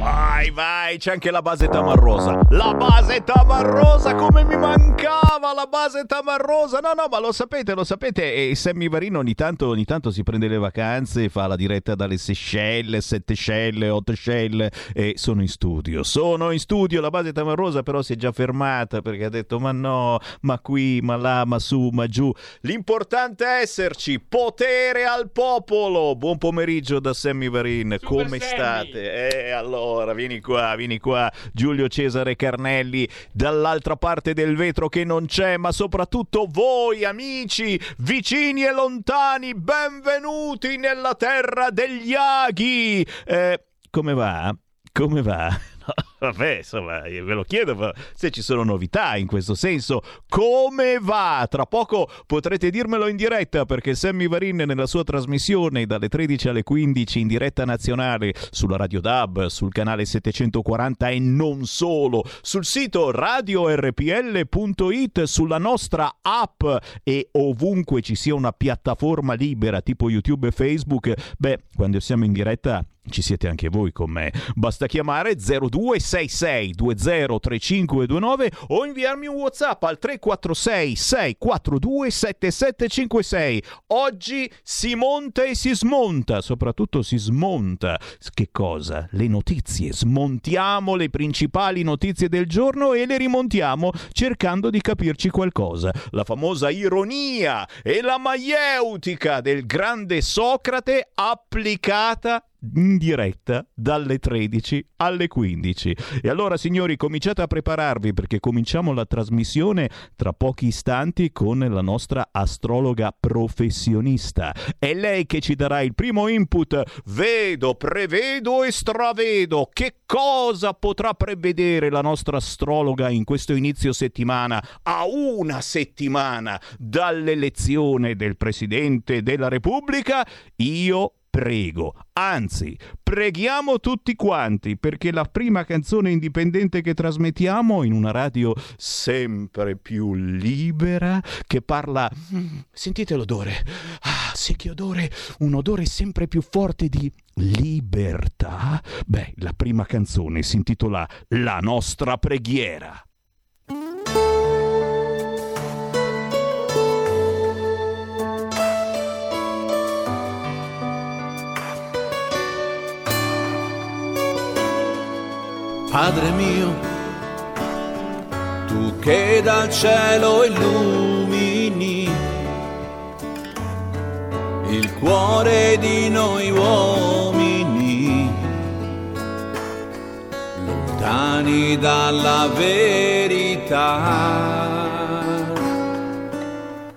Vai, vai, c'è anche la base tamarrosa. La base tamarrosa, come mi mancava la base tamarrosa. No, no, ma lo sapete, lo sapete. E Sammy Varino ogni tanto, ogni tanto si prende le vacanze, fa la diretta dalle Seychelles, Sette Scelle, Otto Scelle. E sono in studio, sono in studio. La base tamarrosa però si è già fermata perché ha detto ma no, ma qui, ma là, ma su, ma giù. L'importante è esserci. Potere al popolo. Buon pomeriggio da Sammy Varin. Super come Sammy. state? Eh, allora allora, vieni qua, vieni qua, Giulio Cesare Carnelli, dall'altra parte del vetro che non c'è, ma soprattutto voi amici, vicini e lontani, benvenuti nella terra degli aghi. Eh, come va? Come va? Vabbè, insomma, ve lo chiedo se ci sono novità in questo senso. Come va? Tra poco potrete dirmelo in diretta perché Sammy Varin nella sua trasmissione dalle 13 alle 15 in diretta nazionale sulla Radio DAB, sul canale 740 e non solo, sul sito radiorpl.it, sulla nostra app e ovunque ci sia una piattaforma libera tipo YouTube e Facebook, beh, quando siamo in diretta ci siete anche voi con me. Basta chiamare 0266 203529 o inviarmi un WhatsApp al 346 642 7756. Oggi si monta e si smonta, soprattutto si smonta. Che cosa? Le notizie. Smontiamo le principali notizie del giorno e le rimontiamo cercando di capirci qualcosa. La famosa ironia e la maieutica del grande Socrate applicata in diretta dalle 13 alle 15. E allora signori cominciate a prepararvi perché cominciamo la trasmissione tra pochi istanti con la nostra astrologa professionista. È lei che ci darà il primo input. Vedo, prevedo e stravedo. Che cosa potrà prevedere la nostra astrologa in questo inizio settimana a una settimana dall'elezione del Presidente della Repubblica? Io prego, anzi, preghiamo tutti quanti perché la prima canzone indipendente che trasmettiamo in una radio sempre più libera che parla sentite l'odore. Ah, sì che odore, un odore sempre più forte di libertà. Beh, la prima canzone si intitola La nostra preghiera. Padre mio, tu che dal cielo illumini il cuore di noi uomini, lontani dalla verità.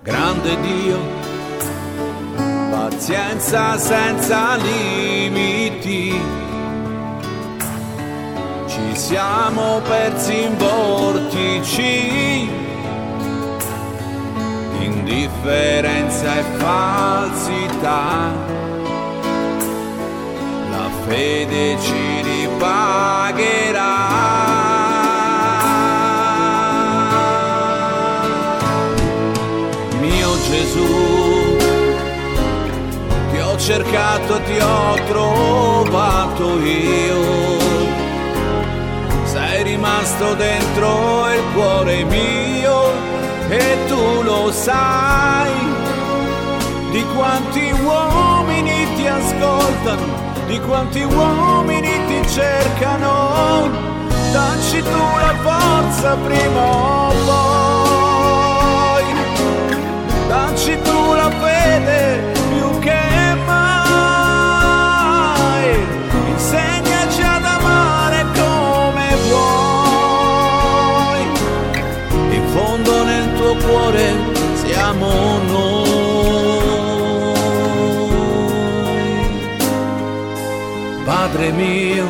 Grande Dio, pazienza senza limiti ci siamo persi in vortici, indifferenza e falsità. La fede ci ripagherà. Mio Gesù, ti ho cercato, ti ho trovato rimasto dentro il cuore mio e tu lo sai di quanti uomini ti ascoltano, di quanti uomini ti cercano, dacci tu la forza prima o poi, dacci tu la cuore siamo noi. Padre mio,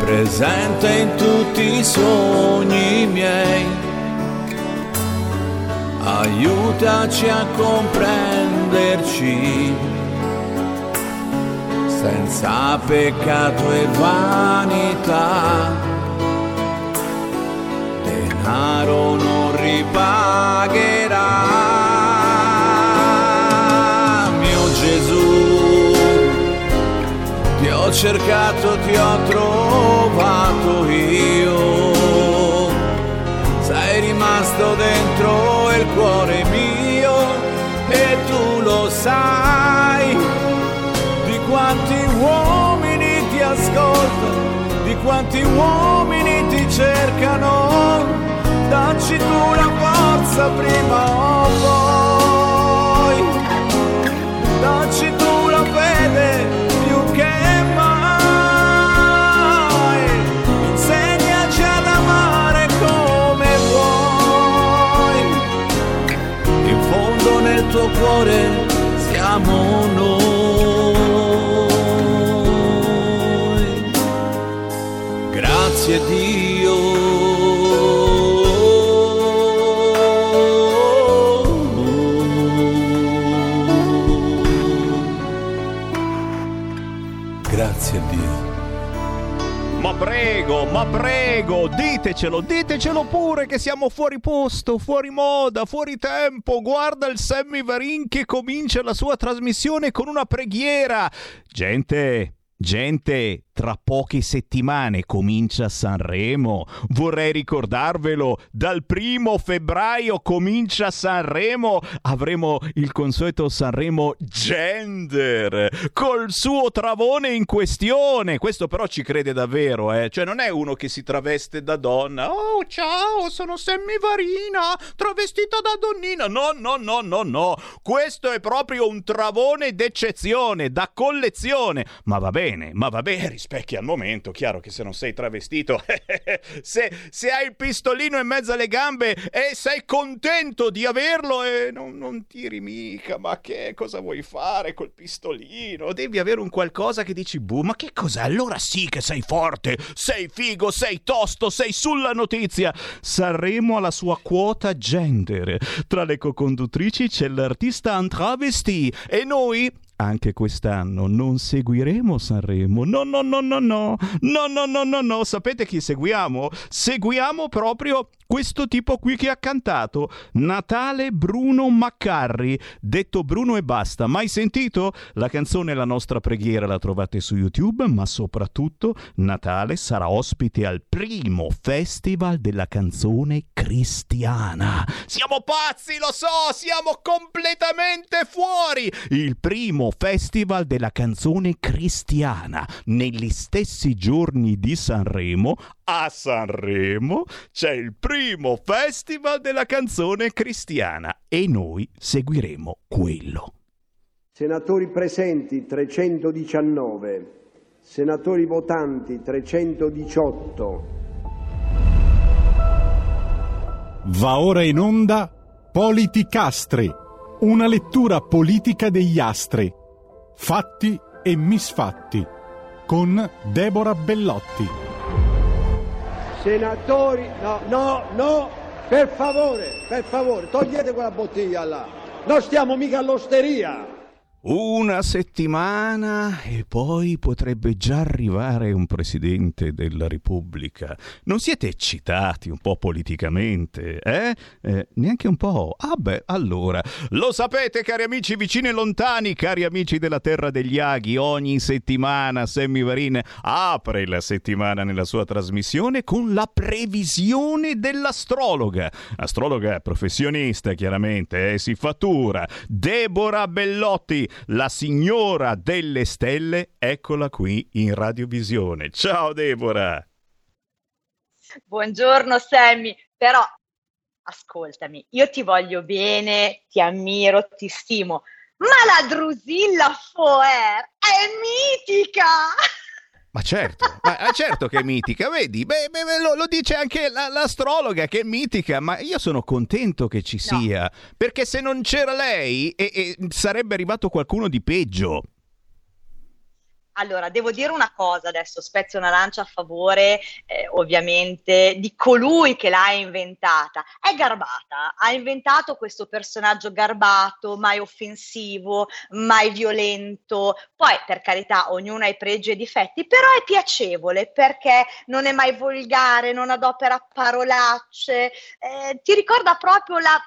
presente in tutti i sogni miei, aiutaci a comprenderci senza peccato e vanità. Denaro non ripagherà, mio Gesù ho cercato, ti ho trovato io. Sei rimasto dentro il cuore mio e tu lo sai di quanti uomini ti ascoltano, di quanti uomini ti cercano. Dacci tu la forza prima o poi, dacci tu la fede più che mai. Insegnaci ad amare come vuoi. In fondo nel tuo cuore siamo noi. Grazie Dio. Prego, ditecelo, ditecelo pure che siamo fuori posto, fuori moda, fuori tempo. Guarda il Sammy Varin che comincia la sua trasmissione con una preghiera. Gente, gente, tra poche settimane comincia Sanremo. Vorrei ricordarvelo, dal primo febbraio comincia Sanremo. Avremo il consueto Sanremo Gender col suo travone in questione. Questo però ci crede davvero, eh. Cioè non è uno che si traveste da donna. Oh, ciao, sono Sammy Varina, travestita da donnina. No, no, no, no, no. Questo è proprio un travone d'eccezione, da collezione. Ma va bene, ma va bene, rispecchia al momento. Chiaro che se non sei travestito, se, se hai il pistolino in mezzo alle gambe e sei contento di averlo e non, non tiri mica, ma che cosa vuoi fare col pistolino? Devi avere un qualcosa che dici, buh, ma che cos'è? Allora sì che sei forte, sei figo, sei tosto, sei sulla notizia. Saremo alla sua quota gender. Tra le co-conduttrici c'è l'artista en travesti e noi anche quest'anno non seguiremo Sanremo. No, no, no, no, no. No, no, no, no, no. Sapete chi seguiamo? Seguiamo proprio questo tipo qui che ha cantato Natale Bruno Maccarri, detto Bruno e basta. Mai sentito? La canzone La nostra preghiera la trovate su YouTube, ma soprattutto Natale sarà ospite al primo festival della canzone cristiana. Siamo pazzi, lo so, siamo completamente fuori. Il primo festival della canzone cristiana. Negli stessi giorni di Sanremo, a Sanremo, c'è il primo festival della canzone cristiana e noi seguiremo quello. Senatori presenti 319, senatori votanti 318. Va ora in onda Politicastri, una lettura politica degli astri, fatti e misfatti, con Deborah Bellotti. Senatori, no, no, no, per favore, per favore, togliete quella bottiglia là. Non stiamo mica all'osteria. Una settimana e poi potrebbe già arrivare un presidente della Repubblica. Non siete eccitati un po' politicamente, eh? eh neanche un po'. Ah beh, allora, lo sapete cari amici vicini e lontani, cari amici della terra degli aghi, ogni settimana Sammy Varin apre la settimana nella sua trasmissione con la previsione dell'astrologa. Astrologa professionista, chiaramente, eh? si fattura. Deborah Bellotti la signora delle stelle, eccola qui in radiovisione. Ciao Deborah! Buongiorno Sammy, però ascoltami, io ti voglio bene, ti ammiro, ti stimo, ma la Drusilla Foer è mitica! Ma certo, ma certo che è mitica, vedi, beh, beh, lo, lo, dice anche la, l'astrologa che è mitica, ma io sono contento che ci sia, no. perché se non c'era lei e, e sarebbe arrivato qualcuno di peggio. Allora, devo dire una cosa adesso, spezzo una lancia a favore eh, ovviamente di colui che l'ha inventata. È garbata, ha inventato questo personaggio garbato, mai offensivo, mai violento. Poi, per carità, ognuno ha i pregi e i difetti, però è piacevole perché non è mai volgare, non adopera parolacce, eh, ti ricorda proprio la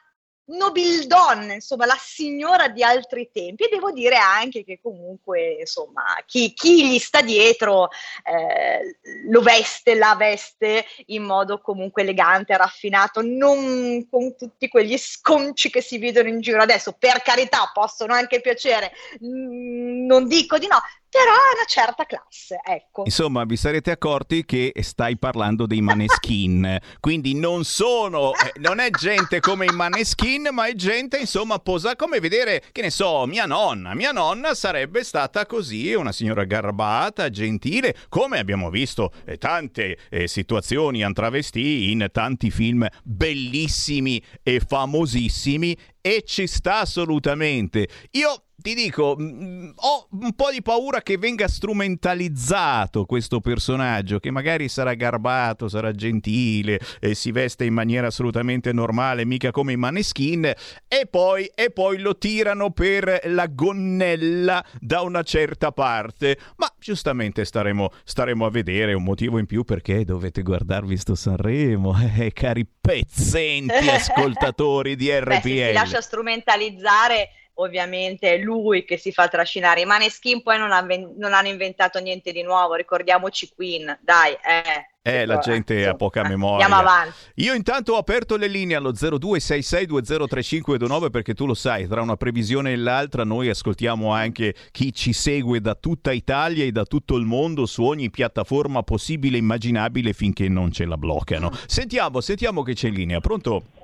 nobildonna, insomma, la signora di altri tempi. E devo dire anche che comunque, insomma, chi, chi gli sta dietro eh, lo veste, la veste in modo comunque elegante, raffinato, non con tutti quegli sconci che si vedono in giro adesso. Per carità, possono anche piacere, mm, non dico di no, però è una certa classe, ecco. Insomma, vi sarete accorti che stai parlando dei maneskin, quindi non sono, eh, non è gente come i maneskin, ma è gente, insomma, posa come vedere, che ne so, mia nonna. Mia nonna sarebbe stata così, una signora garbata, gentile, come abbiamo visto eh, tante eh, situazioni antravestì in tanti film bellissimi e famosissimi e ci sta assolutamente. Io ti dico, mh, mm, ho un po' di paura che venga strumentalizzato questo personaggio, che magari sarà garbato, sarà gentile, e si veste in maniera assolutamente normale, mica come i maneskin, e poi, e poi lo tirano per la gonnella da una certa parte. Ma giustamente staremo, staremo a vedere un motivo in più perché dovete guardarvi sto Sanremo, eh, cari pezzenti ascoltatori di RPL. Lascia strumentalizzare ovviamente è lui che si fa trascinare. I Maneskin poi non, ha, non, hanno inventato niente di nuovo, ricordiamoci Queen, dai, eh. Eh, la gente ha poca memoria. Andiamo avanti. Io intanto ho aperto le linee allo 0266203529 perché tu lo sai, tra una previsione e l'altra noi ascoltiamo anche chi ci segue da tutta Italia e da tutto il mondo su ogni piattaforma possibile e immaginabile finché non ce la bloccano. Sentiamo, sentiamo che c'è in linea. Pronto?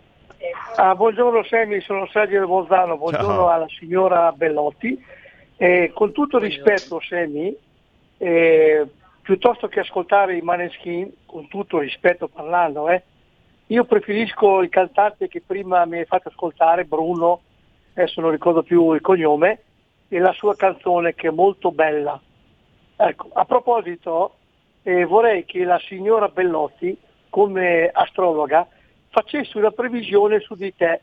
Ah, buongiorno Semi, sono Sergio Bolzano, buongiorno Ciao. alla signora Bellotti. Eh, con tutto rispetto Semi, eh, piuttosto che ascoltare i Maneskin, con tutto rispetto parlando, eh, io preferisco il cantante che prima mi hai fatto ascoltare, Bruno, adesso non ricordo più il cognome, e la sua canzone che è molto bella. Ecco, a proposito, eh, vorrei che la signora Bellotti, come astrologa, facessi una previsione su di te,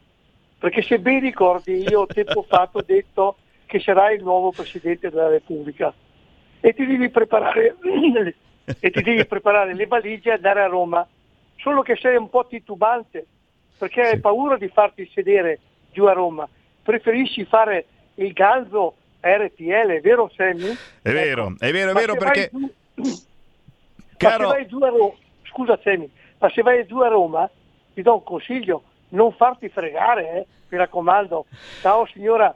perché se ben ricordi io tempo fa ho detto che sarai il nuovo Presidente della Repubblica e ti devi preparare, e ti devi preparare le valigie e andare a Roma, solo che sei un po' titubante, perché sì. hai paura di farti sedere giù a Roma, preferisci fare il ganzo RTL, è vero Sammy? È ecco. vero, è vero, è vero perché... Giù... Caro... Ro... Scusa Sammy, ma se vai giù a Roma ti do un consiglio, non farti fregare, eh, mi raccomando. Ciao signora,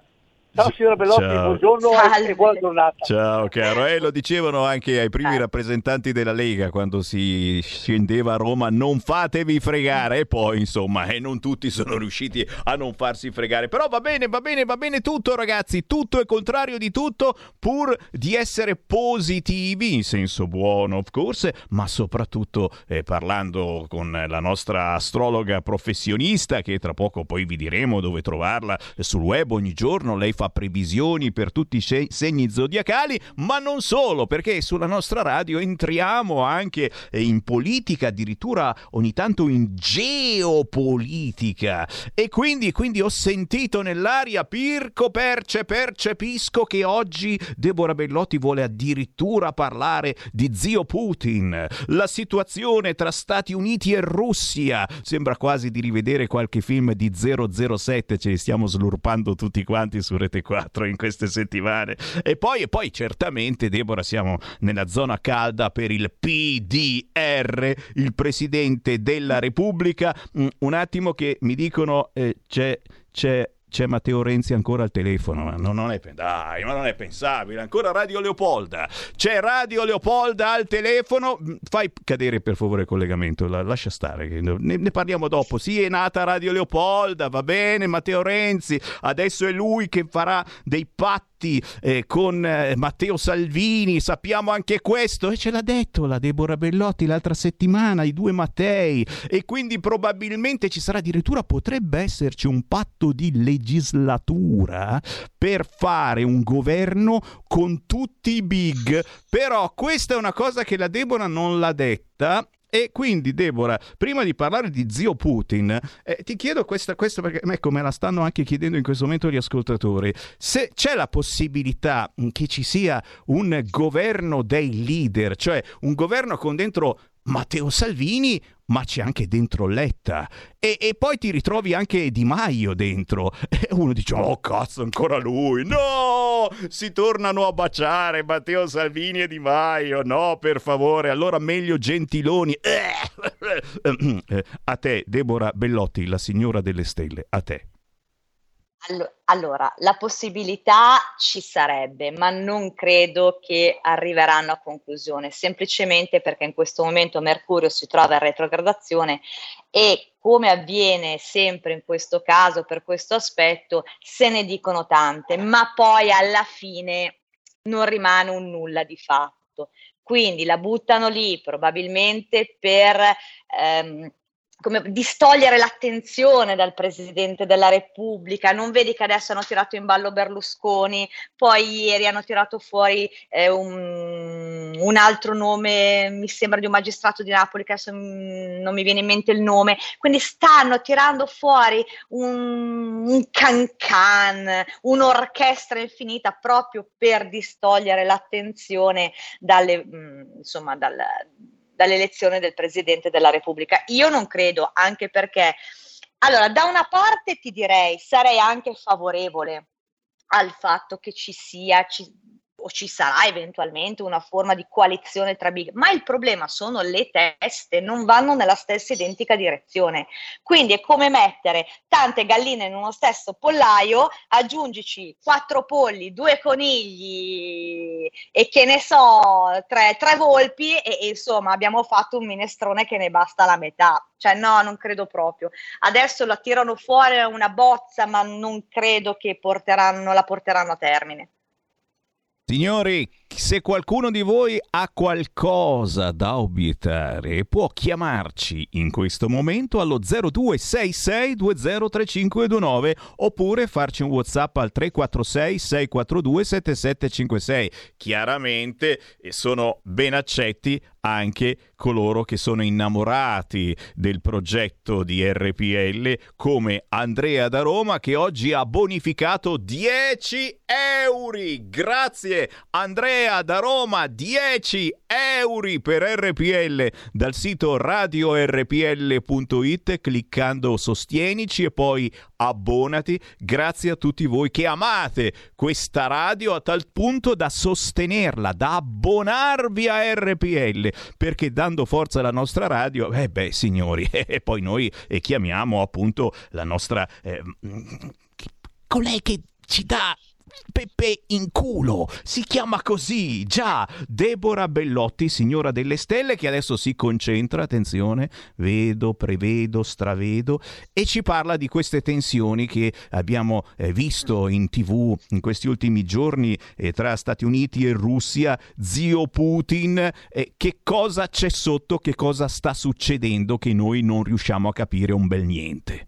Ciao signora Bellotti, Ciao. buongiorno Salve. e buona giornata. Ciao caro, e eh, lo dicevano anche ai primi rappresentanti della Lega quando si scendeva a Roma, non fatevi fregare e poi insomma, e eh, non tutti sono riusciti a non farsi fregare, però va bene, va bene, va bene tutto ragazzi, tutto è contrario di tutto pur di essere positivi in senso buono of course, ma soprattutto eh, parlando con la nostra astrologa professionista che tra poco poi vi diremo dove trovarla sul web ogni giorno, lei fa previsioni per tutti i segni zodiacali, ma non solo, perché sulla nostra radio entriamo anche in politica, addirittura ogni tanto in geopolitica. E quindi, quindi ho sentito nell'aria Pirco perce, percepisco che oggi Deborah Bellotti vuole addirittura parlare di zio Putin, la situazione tra Stati Uniti e Russia. Sembra quasi di rivedere qualche film di 007, ce li stiamo slurpando tutti quanti su Rete 4 in queste settimane. E poi, e poi certamente, Deborah, siamo nella zona calda per il PDR, il Presidente della Repubblica. Mm, un attimo che mi dicono eh, c'è, c'è c'è Matteo Renzi ancora al telefono, ma non, non, è, dai, ma non è pensabile, ancora Radio Leopolda, c'è Radio Leopolda al telefono, mm, fai cadere per favore il collegamento, la, lascia stare, ne, ne, parliamo dopo, sì è nata Radio Leopolda, va bene Matteo Renzi, adesso è lui che farà dei patti fatti eh, con eh, Matteo Salvini, sappiamo anche questo, e ce l'ha detto la Deborah Bellotti l'altra settimana, i due Mattei, e quindi probabilmente ci sarà addirittura, potrebbe esserci un patto di legislatura per fare un governo con tutti i big, però questa è una cosa che la Deborah non l'ha detta e quindi, Deborah, prima di parlare di zio Putin, eh, ti chiedo questa, questa perché ecco, me la stanno anche chiedendo in questo momento gli ascoltatori. Se c'è la possibilità che ci sia un governo dei leader, cioè un governo con dentro Matteo Salvini, ma c'è anche dentro Letta. E, e, poi ti ritrovi anche Di Maio dentro. E uno dice: Oh, cazzo, ancora lui! No! Si tornano a baciare Matteo Salvini e Di Maio. No, per favore, allora meglio Gentiloni. A te, Deborah Bellotti, la signora delle stelle, a te. Allora, la possibilità ci sarebbe, ma non credo che arriveranno a conclusione, semplicemente perché in questo momento Mercurio si trova in retrogradazione e come avviene sempre in questo caso per questo aspetto, se ne dicono tante, ma poi alla fine non rimane un nulla di fatto. Quindi la buttano lì probabilmente per ehm, come distogliere l'attenzione dal Presidente della Repubblica. Non vedi che adesso hanno tirato in ballo Berlusconi, poi ieri hanno tirato fuori eh, un, un, altro nome, mi sembra di un magistrato di Napoli, che adesso non mi viene in mente il nome. Quindi stanno tirando fuori un, un can-can, un'orchestra infinita proprio per distogliere l'attenzione dalle, mh, insomma, dal dall'elezione del Presidente della Repubblica. Io non credo, anche perché, allora, da una parte ti direi, sarei anche favorevole al fatto che ci sia, ci, o ci sarà eventualmente una forma di coalizione tra big, ma il problema sono le teste, non vanno nella stessa identica direzione. Quindi è come mettere tante galline in uno stesso pollaio, aggiungici quattro polli, due conigli e che ne so, tre, tre volpi e, e insomma abbiamo fatto un minestrone che ne basta la metà. Cioè no, non credo proprio. Adesso la tirano fuori una bozza, ma non credo che porteranno, la porteranno a termine. Signori, se qualcuno di voi ha qualcosa da obiettare, può chiamarci in questo momento allo 0266203529 oppure farci un WhatsApp al 346 642 7756. Chiaramente sono ben accetti anche coloro che sono innamorati del progetto di RPL come Andrea da Roma che oggi ha bonificato 10 euro. Grazie Andrea da Roma, 10 euro per RPL dal sito radiorpl.it cliccando sostienici e poi abbonati. Grazie a tutti voi che amate questa radio a tal punto da sostenerla, da abbonarvi a RPL perché dando forza alla nostra radio, eh beh signori, e poi noi eh, chiamiamo appunto la nostra... Eh, colei che ci dà Peppe in culo. Si chiama così, già. Deborah Bellotti, signora delle stelle, che adesso si concentra, attenzione, vedo, prevedo, stravedo, e ci parla di queste tensioni che abbiamo eh, visto in tv in questi ultimi giorni eh, tra Stati Uniti e Russia, zio Putin, eh, che cosa c'è sotto, che cosa sta succedendo che noi non riusciamo a capire un bel niente.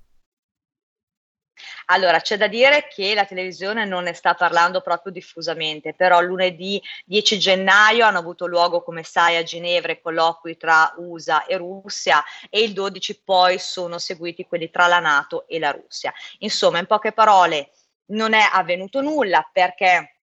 Allora, c'è da dire che la televisione non ne sta parlando proprio diffusamente, però lunedì 10 gennaio hanno avuto luogo, come sai, a Ginevra i colloqui tra USA e Russia e il 12 poi sono seguiti quelli tra la Nato e la Russia. Insomma, in poche parole, non è avvenuto nulla perché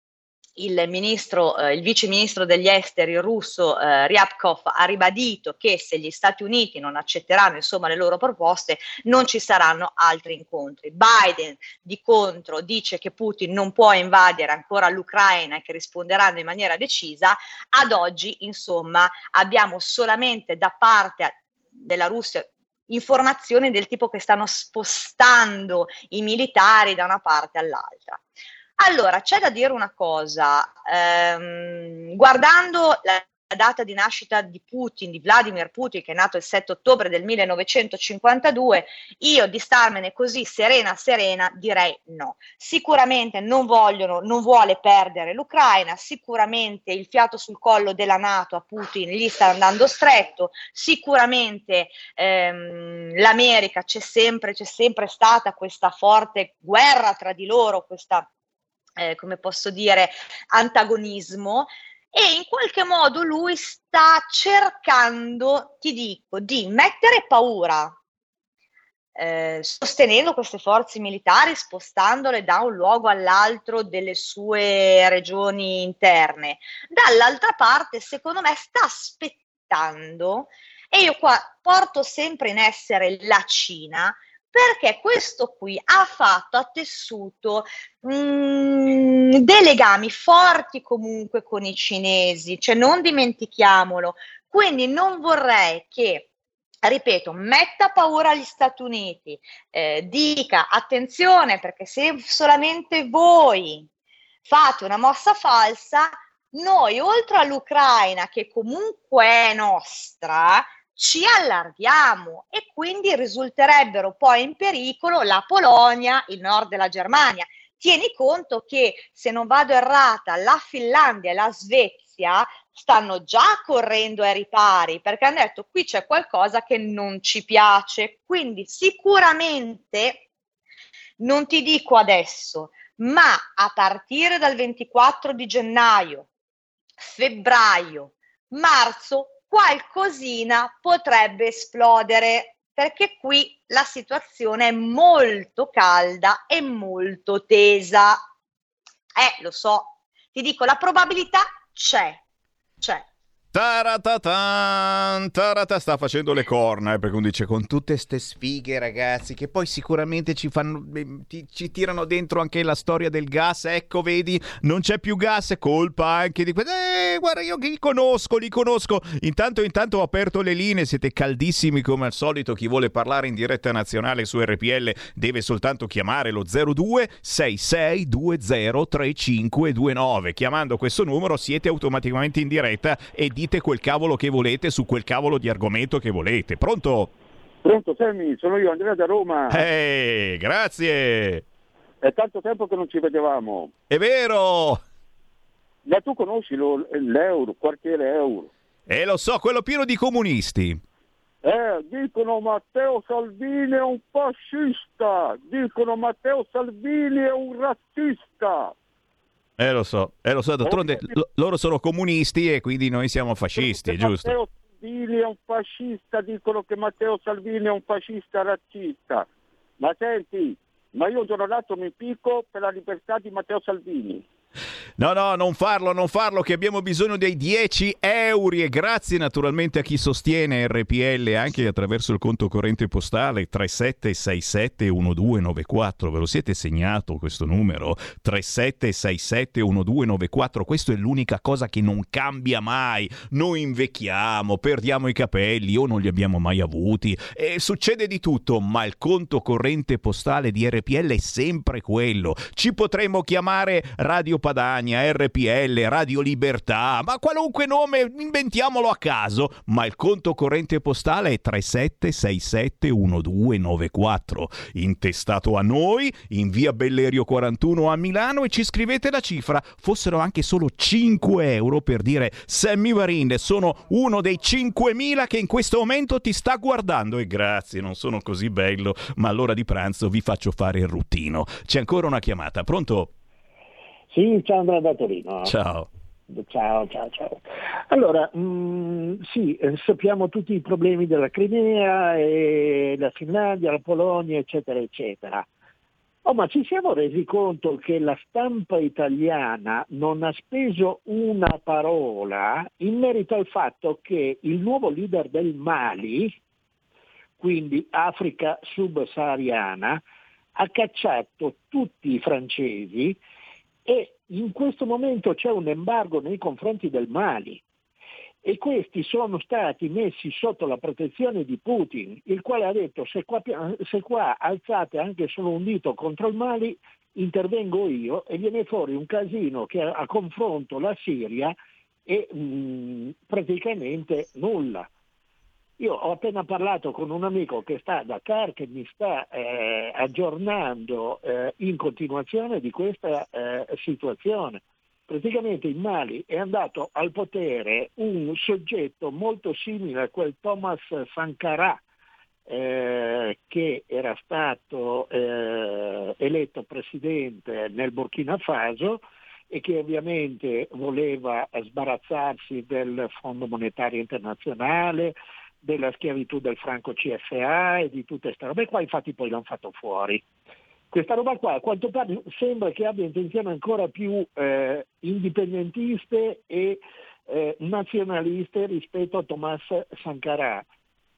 il, ministro, eh, il vice ministro degli esteri russo eh, Ryabkov ha ribadito che se gli Stati Uniti non accetteranno insomma, le loro proposte non ci saranno altri incontri. Biden di contro dice che Putin non può invadere ancora l'Ucraina e che risponderanno in maniera decisa. Ad oggi insomma abbiamo solamente da parte della Russia informazioni del tipo che stanno spostando i militari da una parte all'altra. Allora, c'è da dire una cosa, ehm, guardando la data di nascita di Putin, di Vladimir Putin, che è nato il 7 ottobre del 1952, io di starmene così serena serena direi no. Sicuramente non vogliono, non vuole perdere l'Ucraina, sicuramente il fiato sul collo della Nato a Putin gli sta andando stretto, sicuramente ehm, l'America c'è sempre, c'è sempre stata questa forte guerra tra di loro, questa eh, come posso dire, antagonismo e in qualche modo lui sta cercando, ti dico, di mettere paura, eh, sostenendo queste forze militari, spostandole da un luogo all'altro delle sue regioni interne. Dall'altra parte, secondo me, sta aspettando E io qua porto sempre in essere la Cina perché questo qui ha fatto, ha tessuto mh, mm, dei legami forti comunque con i cinesi, cioè non dimentichiamolo. Quindi non vorrei che ripeto, metta paura agli Stati Uniti, eh, dica attenzione perché se solamente voi fate una mossa falsa, noi oltre all'Ucraina che comunque è nostra, ci allarghiamo e quindi risulterebbero poi in pericolo la Polonia, il nord della Germania. Tieni conto che se non vado errata, la Finlandia e la Svezia stanno già correndo ai ripari perché hanno detto qui c'è qualcosa che non ci piace. Quindi sicuramente non ti dico adesso, ma a partire dal 24 di gennaio, febbraio, marzo qualcosina potrebbe esplodere perché qui la situazione è molto calda e molto tesa. Eh, lo so, ti dico, la probabilità c'è, c'è. Taratatan, tarata sta facendo le corna, eh, perché uno dice con tutte ste sfighe ragazzi, che poi sicuramente ci, fanno, eh, ti, ci tirano dentro anche la storia del gas, ecco vedi, non c'è più gas, colpa anche di... Eh, guarda io li conosco, li conosco, intanto intanto ho aperto le linee, siete caldissimi come al solito, chi vuole parlare in diretta nazionale su RPL deve soltanto chiamare lo 02 6620 3529, chiamando questo numero siete automaticamente in diretta e dite quel cavolo che volete su quel cavolo di argomento che volete. Pronto? Pronto Sammy, sono io Andrea da Roma. Ehi, hey, grazie. È tanto tempo che non ci vedevamo. È vero. Ma tu conosci lo, l'euro, quartiere euro? Eh, lo so, quello pieno di comunisti. Eh, dicono Matteo Salvini è un fascista, dicono Matteo Salvini è un razzista. Eh lo so, eh lo so, d'altronde l- loro sono comunisti e quindi noi siamo fascisti, giusto? Matteo Salvini è un fascista, dicono che Matteo Salvini è un fascista razzista. Ma senti, ma io un giorno l'altro mi picco per la libertà di Matteo Salvini. No, no, non farlo, non farlo, che abbiamo bisogno dei 10 euro e grazie naturalmente a chi sostiene RPL anche attraverso il conto corrente postale 37671294. Ve lo siete segnato questo numero? 37671294. Questo è l'unica cosa che non cambia mai. Noi invecchiamo, perdiamo i capelli o non li abbiamo mai avuti e succede di tutto, ma il conto corrente postale di RPL è sempre quello. Ci potremmo chiamare Radio Padania, RPL, Radio Libertà, ma qualunque nome inventiamolo a caso, ma il conto corrente postale è 37671294, intestato a noi in via Bellerio 41 a Milano e ci scrivete la cifra, fossero anche solo 5 euro per dire Sammy Varin, sono uno dei 5.000 che in questo momento ti sta guardando. E grazie, non sono così bello, ma all'ora di pranzo vi faccio fare il ruttino. C'è ancora una chiamata, pronto? Sì, ciao Andrea da Torino. Ciao. Ciao, ciao, ciao. Allora, mh, mm, sì, eh, sappiamo tutti i problemi della Crimea, e la Finlandia, la Polonia, eccetera, eccetera. Oh, ma ci siamo resi conto che la stampa italiana non ha speso una parola in merito al fatto che il nuovo leader del Mali, quindi Africa subsahariana, ha cacciato tutti i francesi e in questo momento c'è un embargo nei confronti del Mali e questi sono stati messi sotto la protezione di Putin, il quale ha detto se qua, se qua alzate anche solo un dito contro il Mali intervengo io e viene fuori un casino che a confronto la Siria è mh, praticamente nulla. Io ho appena parlato con un amico che sta a Dakar che mi sta eh, aggiornando eh, in continuazione di questa eh, situazione. Praticamente in Mali è andato al potere un soggetto molto simile a quel Thomas Sankara eh, che era stato eh, eletto presidente nel Burkina Faso e che ovviamente voleva sbarazzarsi del Fondo Monetario Internazionale, della schiavitù del franco CFA e di tutte queste robe qua, infatti poi l'hanno fatto fuori. Questa roba qua a quanto pare sembra che abbia intenzioni ancora più eh, indipendentiste e eh, nazionaliste rispetto a Thomas Sankara.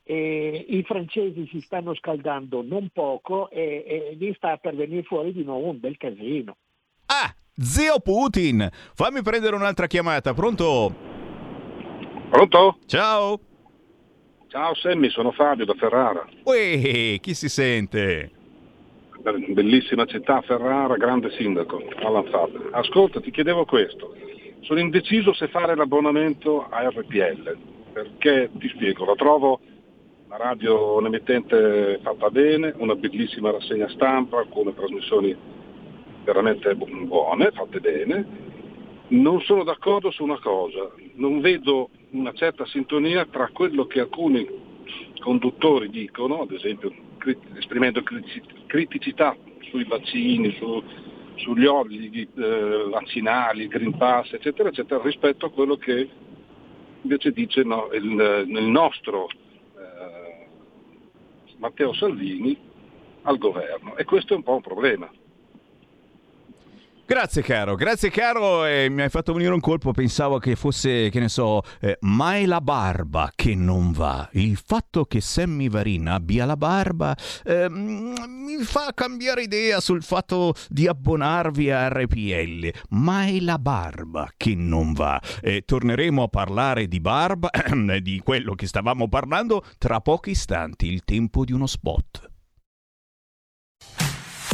eh, i francesi si stanno scaldando non poco e, e lì sta per venire fuori di nuovo un bel casino. Ah, zio Putin, fammi prendere un'altra chiamata, pronto? Pronto? Ciao. Ciao Sammy, sono Fabio da Ferrara. Uè, chi si sente? Bellissima città, Ferrara, grande sindaco, Alan Faber. Ascolta, ti chiedevo questo. Sono indeciso se fare l'abbonamento a RPL, perché ti spiego, la trovo una radio, un'emittente fatta bene, una bellissima rassegna stampa, alcune trasmissioni veramente buone, fatte bene. Non sono d'accordo su una cosa, non vedo una certa sintonia tra quello che alcuni conduttori dicono, ad esempio esprimendo criticità sui vaccini, su, sugli obblighi eh, vaccinali, Green Pass, eccetera, eccetera, rispetto a quello che invece dice no, il, il, nostro eh, Matteo Salvini al governo. E questo è un po' un problema. Grazie caro, grazie caro, eh, mi hai fatto venire un colpo, pensavo che fosse, che ne so, eh, ma è la barba che non va. Il fatto che Sammy Varin abbia la barba eh, mi fa cambiare idea sul fatto di abbonarvi a RPL, ma è la barba che non va. torneremo a parlare di barba, di quello che stavamo parlando, tra pochi istanti, il tempo di uno spot.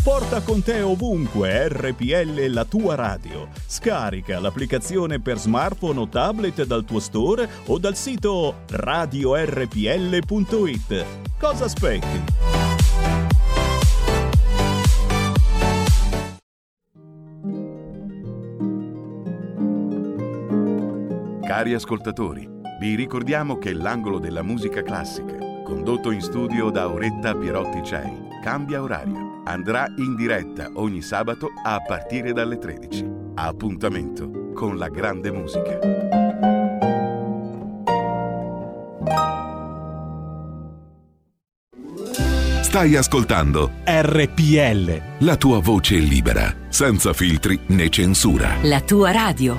Porta con te ovunque RPL la tua radio. Scarica l'applicazione per smartphone o tablet dal tuo store o dal sito radiorpl.it. Cosa aspetti? Cari ascoltatori, vi ricordiamo che l'angolo della musica classica, condotto in studio da Auretta Pierotti Cei, cambia orario andrà in diretta ogni sabato a partire dalle 13. Appuntamento con la grande musica. Stai ascoltando RPL. La tua voce libera, senza filtri né censura. La tua radio.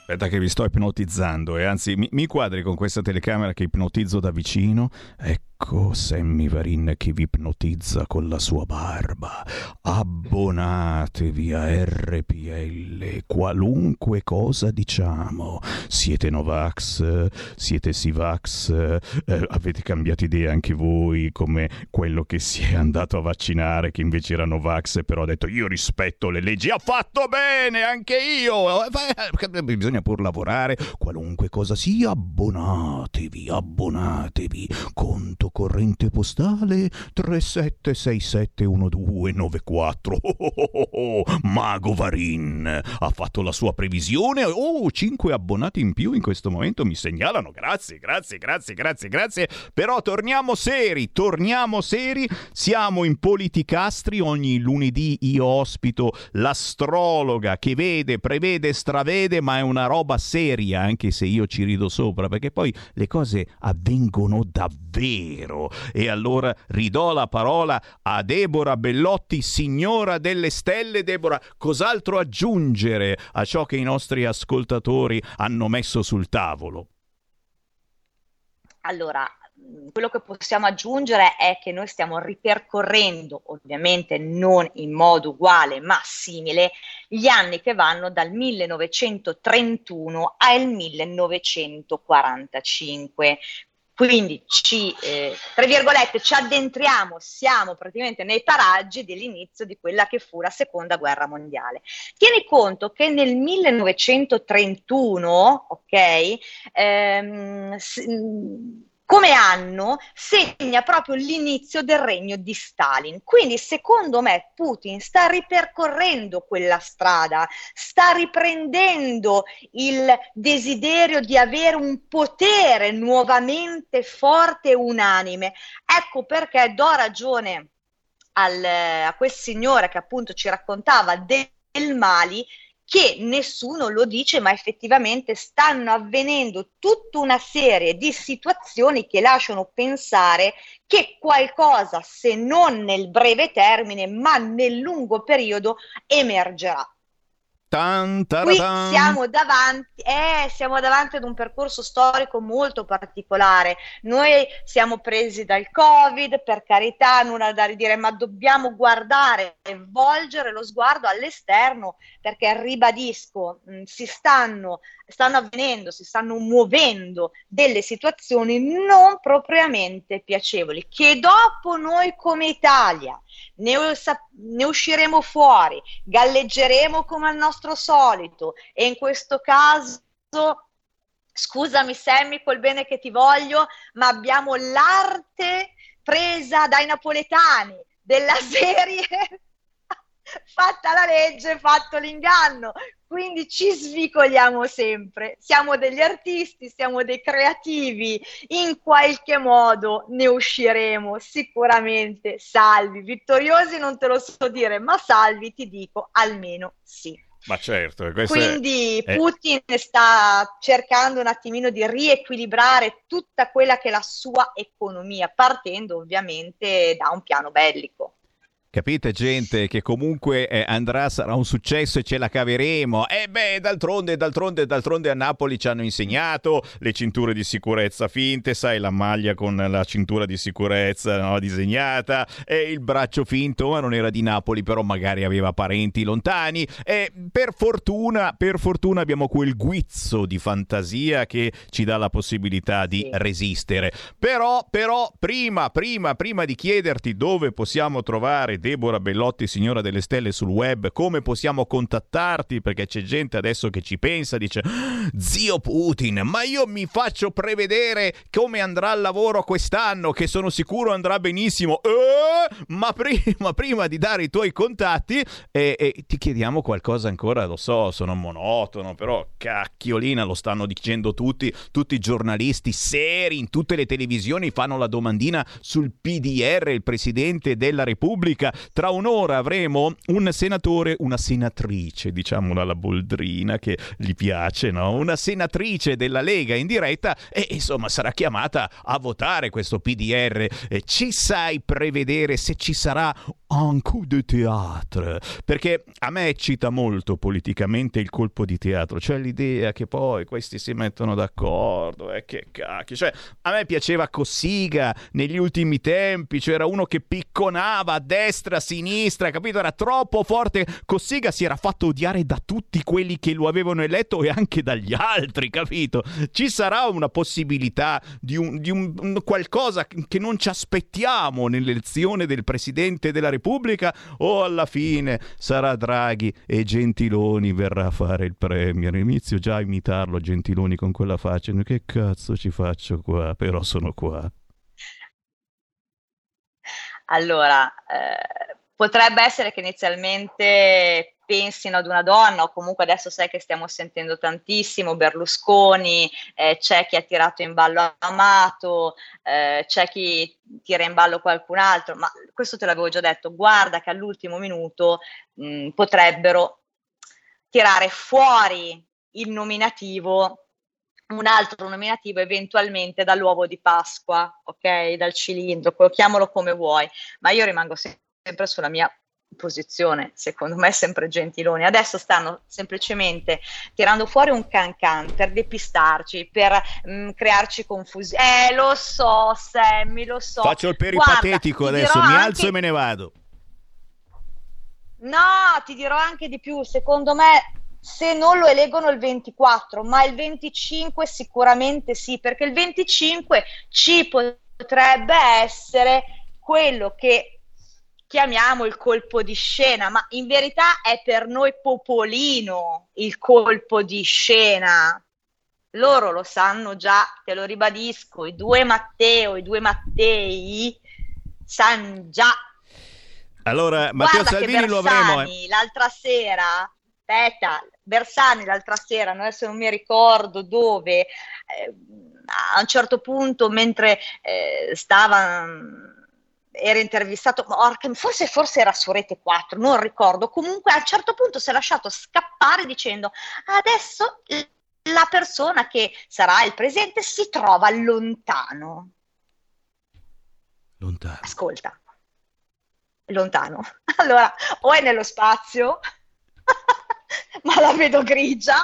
Aspetta che vi sto ipnotizzando e anzi mi, mi quadri con questa telecamera che ipnotizzo da vicino. Ecco Ecco Sammy Varin che vi ipnotizza con la sua barba. Abbonatevi a RPL, qualunque cosa diciamo. Siete Novax, siete Sivax, eh, avete cambiato idea anche voi, come quello che si è andato a vaccinare, che invece era Novax, però ha detto io rispetto le leggi. Ha fatto bene anche io! Eh, bisogna pur lavorare, qualunque cosa sia, abbonatevi, abbonatevi. Conto corrente postale 37671294. Oh, oh, oh, Mago Varin ha fatto la sua previsione. Oh, 5 abbonati in più in questo momento mi segnalano. Grazie, grazie, grazie, grazie, grazie. Però torniamo seri, torniamo seri. Siamo in Politicastri. Ogni lunedì io ospito l'astrologa che vede, prevede, stravede, ma è una roba seria, anche se io ci rido sopra, perché poi le cose avvengono davvero vero. E allora ridò la parola a Deborah Bellotti, signora delle stelle. Deborah, cos'altro aggiungere a ciò che i nostri ascoltatori hanno messo sul tavolo? Allora, quello che possiamo aggiungere è che noi stiamo ripercorrendo, ovviamente non in modo uguale ma simile, gli anni che vanno dal 1931 al 1945. Quindi ci, eh, tra virgolette, ci addentriamo, siamo praticamente nei paraggi dell'inizio di quella che fu la seconda guerra mondiale. Tieni conto che nel 1931, ok, ehm, come anno segna proprio l'inizio del regno di Stalin. Quindi secondo me Putin sta ripercorrendo quella strada, sta riprendendo il desiderio di avere un potere nuovamente forte e unanime. Ecco perché do ragione al, a quel signore che appunto ci raccontava del Mali che nessuno lo dice, ma effettivamente stanno avvenendo tutta una serie di situazioni che lasciano pensare che qualcosa, se non nel breve termine, ma nel lungo periodo, emergerà. Tan, Qui siamo davanti, eh, siamo davanti ad un percorso storico molto particolare. Noi siamo presi dal Covid, per carità, nulla da ridire, ma dobbiamo guardare e volgere lo sguardo all'esterno perché, ribadisco, mh, si stanno, stanno avvenendo, si stanno muovendo delle situazioni non propriamente piacevoli, che dopo noi come Italia ne, ne usciremo fuori, galleggeremo come al nostro solito e in questo caso, scusami Sammy col bene che ti voglio, ma abbiamo l'arte presa dai napoletani della serie fatta la legge, fatto l'inganno. Quindi ci svicoliamo sempre, siamo degli artisti, siamo dei creativi, in qualche modo ne usciremo sicuramente salvi, vittoriosi non te lo so dire, ma salvi ti dico almeno sì. Ma certo, Quindi è- Putin sta cercando un attimino di riequilibrare tutta quella che è la sua economia, partendo ovviamente da un piano bellico. Capite gente che comunque eh, andrà, sarà un successo e ce la caveremo. E beh, d'altronde, d'altronde, d'altronde a Napoli ci hanno insegnato le cinture di sicurezza finte, sai, la maglia con la cintura di sicurezza no, disegnata e il braccio finto, ma non era di Napoli, però magari aveva parenti lontani. E per fortuna, per fortuna abbiamo quel guizzo di fantasia che ci dà la possibilità di resistere. Però, però, prima, prima, prima di chiederti dove possiamo trovare Deborah Bellotti, signora delle stelle sul web, come possiamo contattarti, perché c'è gente adesso che ci pensa, dice, "Ah, zio Putin, ma io mi faccio prevedere come andrà il lavoro quest'anno, che sono sicuro andrà benissimo. Eh, ma prima, prima di dare i tuoi contatti, eh, eh, ti chiediamo qualcosa ancora, lo so, sono monotono, però cacchiolina, lo stanno dicendo tutti, tutti i giornalisti seri in tutte le televisioni fanno la domandina sul PDR, il Presidente della Repubblica. Tra un'ora avremo un senatore, una senatrice, diciamo alla Boldrina che gli piace, no? Una senatrice della Lega in diretta e insomma sarà chiamata a votare questo PDR. Eh, ci sai prevedere se ci sarà un coup de théâtre? Perché a me eccita molto politicamente il colpo di teatro, cioè l'idea che poi questi si mettono d'accordo, e che cacchio, cioè a me piaceva Cossiga negli ultimi tempi, cioè era uno che picconava a destra, a sinistra, capito? Era troppo forte. Cossiga si era fatto odiare da tutti quelli che lo avevano eletto e anche dagli altri, capito? Ci sarà una possibilità di un, di un- un qualcosa che non ci aspettiamo nell'elezione del Presidente della Repubblica o alla fine sarà Draghi e Gentiloni verrà a fare il Premier? Inizio già a imitarlo Gentiloni con quella faccia. Che cazzo ci faccio qua? Però sono qua. Allora, eh, potrebbe essere che inizialmente pensino ad una donna, o comunque adesso sai che stiamo sentendo tantissimo Berlusconi, eh, c'è chi ha tirato in ballo Amato, eh, c'è chi tira in ballo qualcun altro, ma questo te l'avevo già detto, guarda che all'ultimo minuto mh, potrebbero tirare fuori il nominativo un altro nominativo eventualmente dall'uovo di Pasqua, ok? Dal cilindro, chiamalo come vuoi, ma io rimango se- sempre sulla mia posizione, secondo me sempre Gentiloni. Adesso stanno semplicemente tirando fuori un can-can per depistarci, per mm, crearci confusione. Eh, lo so, Sammy, lo so. Faccio il Guarda, peripatetico ti adesso, mi anche- alzo e me ne vado. No, ti dirò anche di più. Secondo me, se non lo eleggono il 24, ma il 25 sicuramente sì, perché il 25 ci potrebbe essere quello che chiamiamo il colpo di scena, ma in verità è per noi popolino il colpo di scena. Loro lo sanno già, te lo ribadisco, i due Matteo, i due Mattei sanno già Allora, Matteo Guarda Salvini lo avremo. eh. Bersani l'altra sera, aspetta, Bersani l'altra sera, adesso non mi ricordo dove, eh, a un certo punto mentre eh, stava, era intervistato, forse, forse era su Rete 4, non ricordo, comunque a un certo punto si è lasciato scappare dicendo adesso la persona che sarà il presente si trova lontano. Lontano. Ascolta, lontano. Allora, o è nello spazio ma la vedo grigia.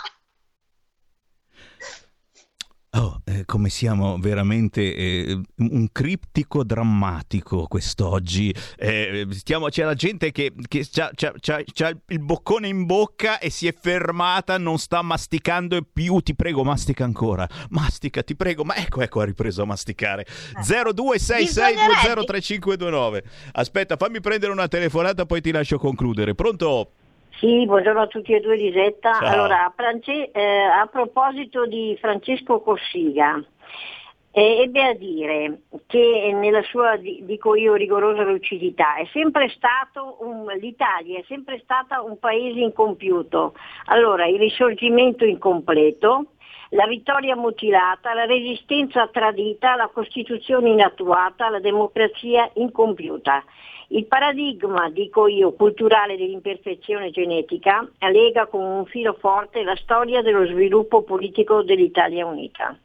Oh, eh, come siamo veramente eh, un criptico drammatico quest'oggi. Eh, stiamo, c'è la gente che, che c'ha, il boccone in bocca e si è fermata, non sta masticando più. Ti prego, mastica ancora. Mastica, ti prego. Ma ecco, ecco, ha ripreso a masticare. Eh. 0266203529. Aspetta, fammi prendere una telefonata, poi ti lascio concludere. Pronto? Sì, buongiorno a tutti e due Lisetta. Ciao. Allora, France- eh, a proposito di Francesco Cossiga, eh, ebbe a dire che nella sua, dico io, rigorosa lucidità, è sempre stato un, l'Italia è sempre stata un paese incompiuto. Allora, il risorgimento incompleto, la vittoria mutilata, la resistenza tradita, la Costituzione inattuata, la democrazia incompiuta. Il paradigma, dico io, culturale dell'imperfezione genetica lega con un filo forte la storia dello sviluppo politico dell'Italia unita.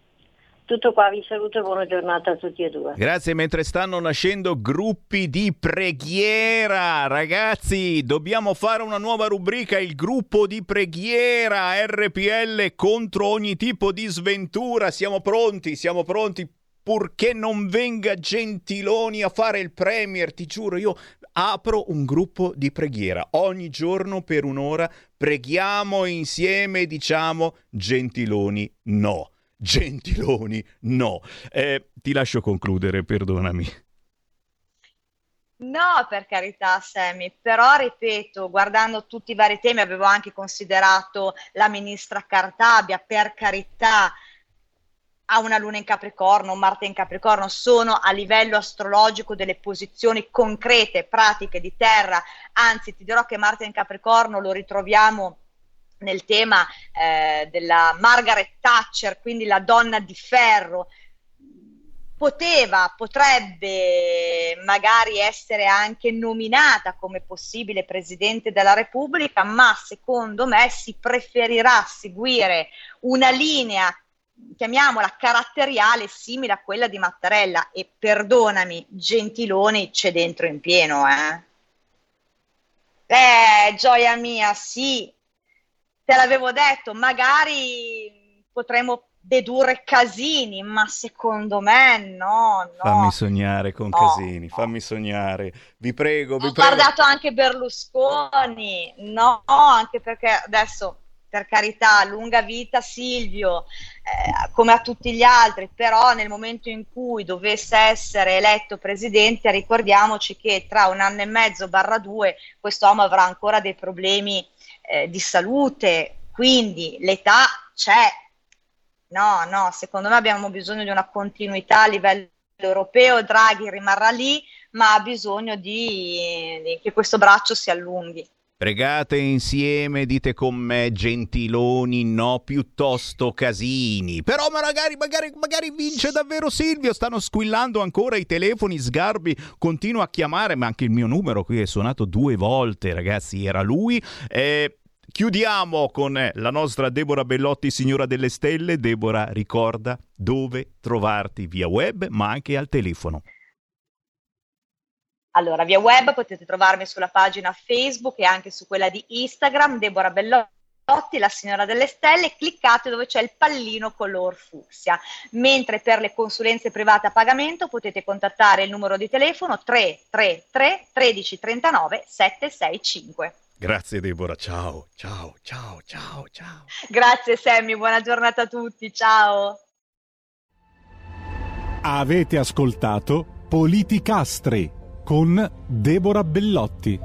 Tutto qua, vi saluto e buona giornata a tutti e due. Grazie, mentre stanno nascendo gruppi di preghiera, ragazzi, dobbiamo fare una nuova rubrica, il gruppo di preghiera RPL contro ogni tipo di sventura. Siamo pronti, siamo pronti purché non venga Gentiloni a fare il premier, ti giuro, io apro un gruppo di preghiera ogni giorno per un'ora, preghiamo insieme e diciamo Gentiloni no. Gentiloni no. Eh, ti lascio concludere, perdonami. No, per carità, Sammy, però ripeto, guardando tutti i vari temi, avevo anche considerato la ministra Cartabia, per carità, ha una luna in Capricorno, un Marte in Capricorno, sono a livello astrologico delle posizioni concrete, pratiche di terra, anzi ti dirò che Marte in Capricorno lo ritroviamo nel tema eh, della Margaret Thatcher, quindi la donna di ferro, poteva, potrebbe magari essere anche nominata come possibile Presidente della Repubblica, ma secondo me si preferirà seguire una linea chiamiamola caratteriale simile a quella di Mattarella e perdonami, Gentiloni c'è dentro in pieno, eh. Eh, gioia mia, sì, te l'avevo detto, magari potremmo dedurre Casini, ma secondo me no, no. Fammi sognare con no, Casini, no. fammi sognare. Vi prego, vi Ho prego. Ho guardato anche Berlusconi, no, anche perché adesso per carità, lunga vita Silvio, eh, come a tutti gli altri, però nel momento in cui dovesse essere eletto presidente, ricordiamoci che tra un anno e mezzo barra due quest'uomo avrà ancora dei problemi eh, di salute, quindi l'età c'è. No, no, secondo me abbiamo bisogno di una continuità a livello europeo, Draghi rimarrà lì, ma ha bisogno di, di che questo braccio si allunghi. Pregate insieme, dite con me Gentiloni, no, piuttosto Casini. Però magari, magari, magari vince davvero Silvio. Stanno squillando ancora i telefoni. Sgarbi continua a chiamare, ma anche il mio numero qui è suonato due volte, ragazzi. Era lui. Eh, Chiudiamo con eh, la nostra Deborah Bellotti, signora delle stelle. Deborah, ricorda dove trovarti via web, ma anche al telefono. Allora, via web potete trovarmi sulla pagina Facebook e anche su quella di Instagram, Deborah Bellotti, la signora delle stelle, cliccate dove c'è il pallino color fucsia. Mentre per le consulenze private a pagamento potete contattare il numero di telefono 333 13 39 765. Grazie Deborah, ciao, ciao, ciao, ciao, ciao. Grazie Sammy, buona giornata a tutti, ciao. Avete ascoltato Politicastri con Deborah Bellotti.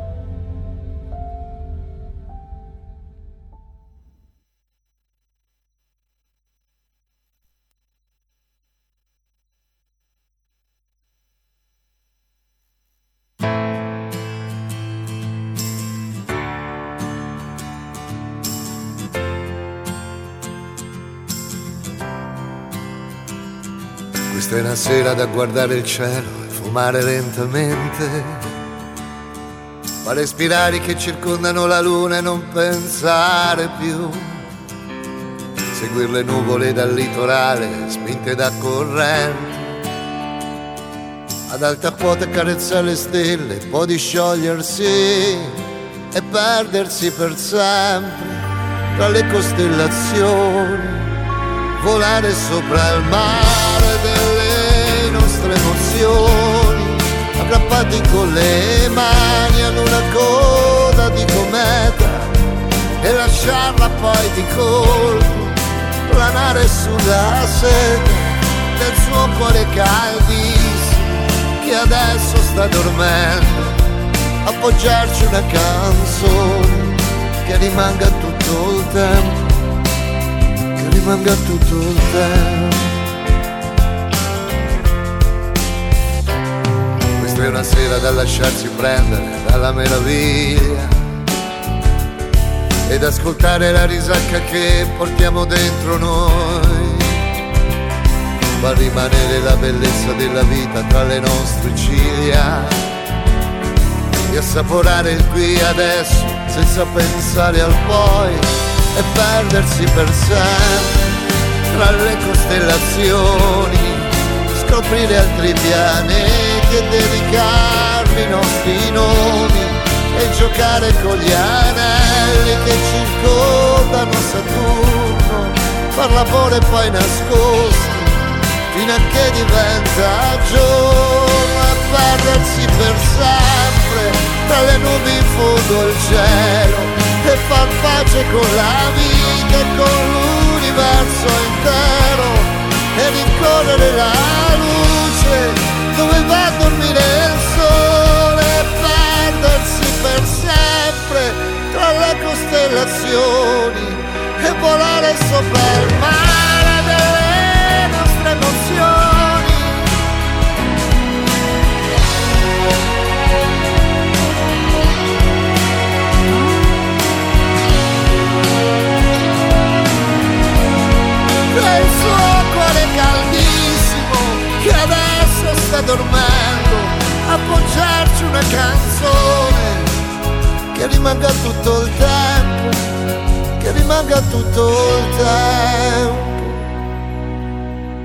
Questa è una sera da guardare il cielo fumare lentamente, ma respirare che circondano la luna e non pensare più. Seguire le nuvole dal litorale, spinte da corrente. Ad alta quota carezzare le stelle, poi di sciogliersi e perdersi per sempre tra le costellazioni, volare sopra il mare delle nostre emozioni, aggrappati con le mani ad una coda di cometa e lasciarla poi di colpo planare sulla seta del suo cuore caldissimo che adesso sta dormendo appoggiarci una canzone che rimanga tutto il tempo, che rimanga tutto il tempo. È una sera da lasciarsi prendere dalla meraviglia ed ascoltare la risacca che portiamo dentro noi. Fa rimanere la bellezza della vita tra le nostre ciglia di assaporare il qui adesso senza pensare al poi e perdersi per sempre tra le costellazioni, scoprire altri pianeti e dedicarvi i nostri nomi e giocare con gli anelli che circondano Saturno, far l'amore poi nascosto fino a che diventa giorno e perdersi per sempre tra le nubi in fondo al cielo e far pace con la vita e con l'universo intero e rincorrere la luce dove va a dormire il sole e perdersi per sempre tra le costellazioni e volare sopra il mare delle nostre emozioni. Sta dormendo, appoggiarci una canzone che rimanga tutto il tempo, che rimanga tutto il tempo.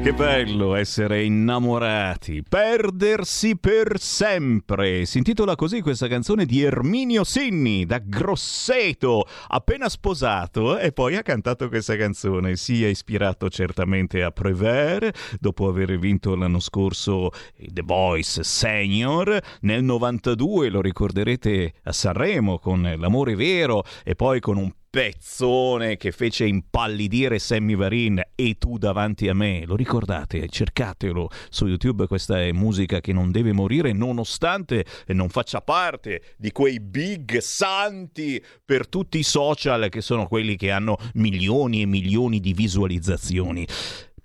Che bello essere innamorati, perdersi per sempre. Si intitola così questa canzone di Erminio Sinni, da Grosseto, appena sposato e poi ha cantato questa canzone. Si è ispirato certamente a Prévert, dopo aver vinto l'anno scorso The Voice Senior. Nel 92 lo ricorderete a Sanremo con L'amore vero e poi con un pezzone che fece impallidire Sammy Varin e tu davanti a me. Lo ricordate? Cercatelo su YouTube, questa è musica che non deve morire nonostante non faccia parte di quei big santi per tutti i social che sono quelli che hanno milioni e milioni di visualizzazioni.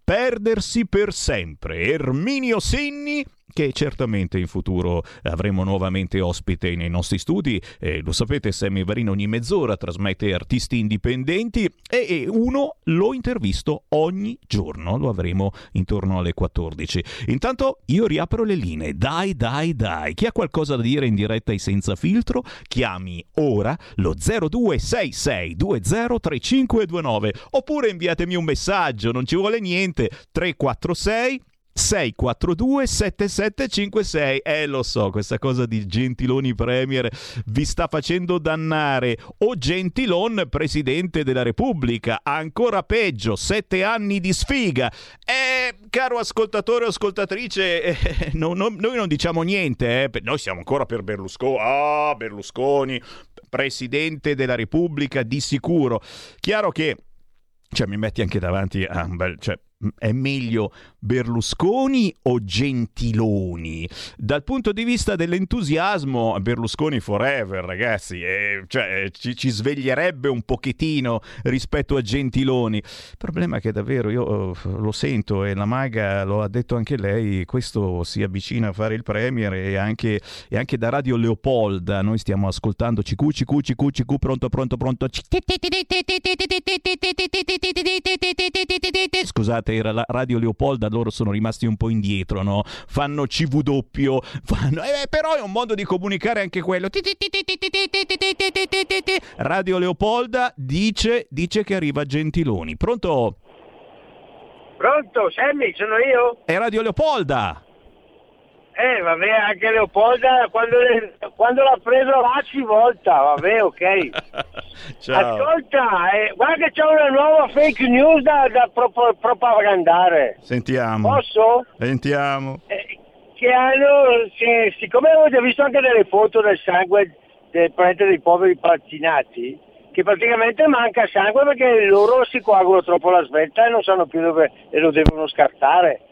Perdersi per sempre. Erminio Sinni che certamente in futuro avremo nuovamente ospite nei nostri studi. Eh, lo sapete, Sammy Varino ogni mezz'ora trasmette artisti indipendenti e, uno lo intervisto ogni giorno, lo avremo intorno alle 14. Intanto io riapro le linee, dai dai dai, chi ha qualcosa da dire in diretta e senza filtro, chiami ora lo 0266203529 oppure inviatemi un messaggio, non ci vuole niente, 346 642 7756 eh lo so questa cosa di Gentiloni Premier vi sta facendo dannare. O Gentilon Presidente della Repubblica ancora peggio sette anni di sfiga. Eh caro ascoltatore o ascoltatrice eh, no, no, noi non diciamo niente eh, noi siamo ancora per Berlusconi ah Berlusconi Presidente della Repubblica di sicuro. Chiaro che cioè mi metti anche davanti a un bel cioè, è meglio Berlusconi o Gentiloni? Dal punto di vista dell'entusiasmo, Berlusconi forever, ragazzi, eh, cioè, ci, ci, sveglierebbe un pochettino rispetto a Gentiloni. Il problema è che davvero io uh, lo sento e la maga lo ha detto anche lei, questo si avvicina a fare il Premier e anche, e anche da Radio Leopolda noi stiamo ascoltando CQ, CQ, CQ, CQ, pronto, pronto, pronto. Scusate era la Radio Leopolda, loro sono rimasti un po' indietro, no? Fanno CW, fanno... Eh, però è un modo di comunicare anche quello. Radio Leopolda dice, dice che arriva Gentiloni. Eh, vabbè, anche Leopolda quando, le- quando l'ha preso là ci volta, vabbè, ok. Ciao. Ascolta, eh, guarda che c'è una nuova fake news da, da propagandare. Sentiamo. Posso? Sentiamo. Che hanno, che, siccome già visto anche delle foto del sangue del planeta dei poveri vaccinati, che praticamente manca sangue perché loro si coagulano troppo la svelta e non sanno più dove e lo devono scartare.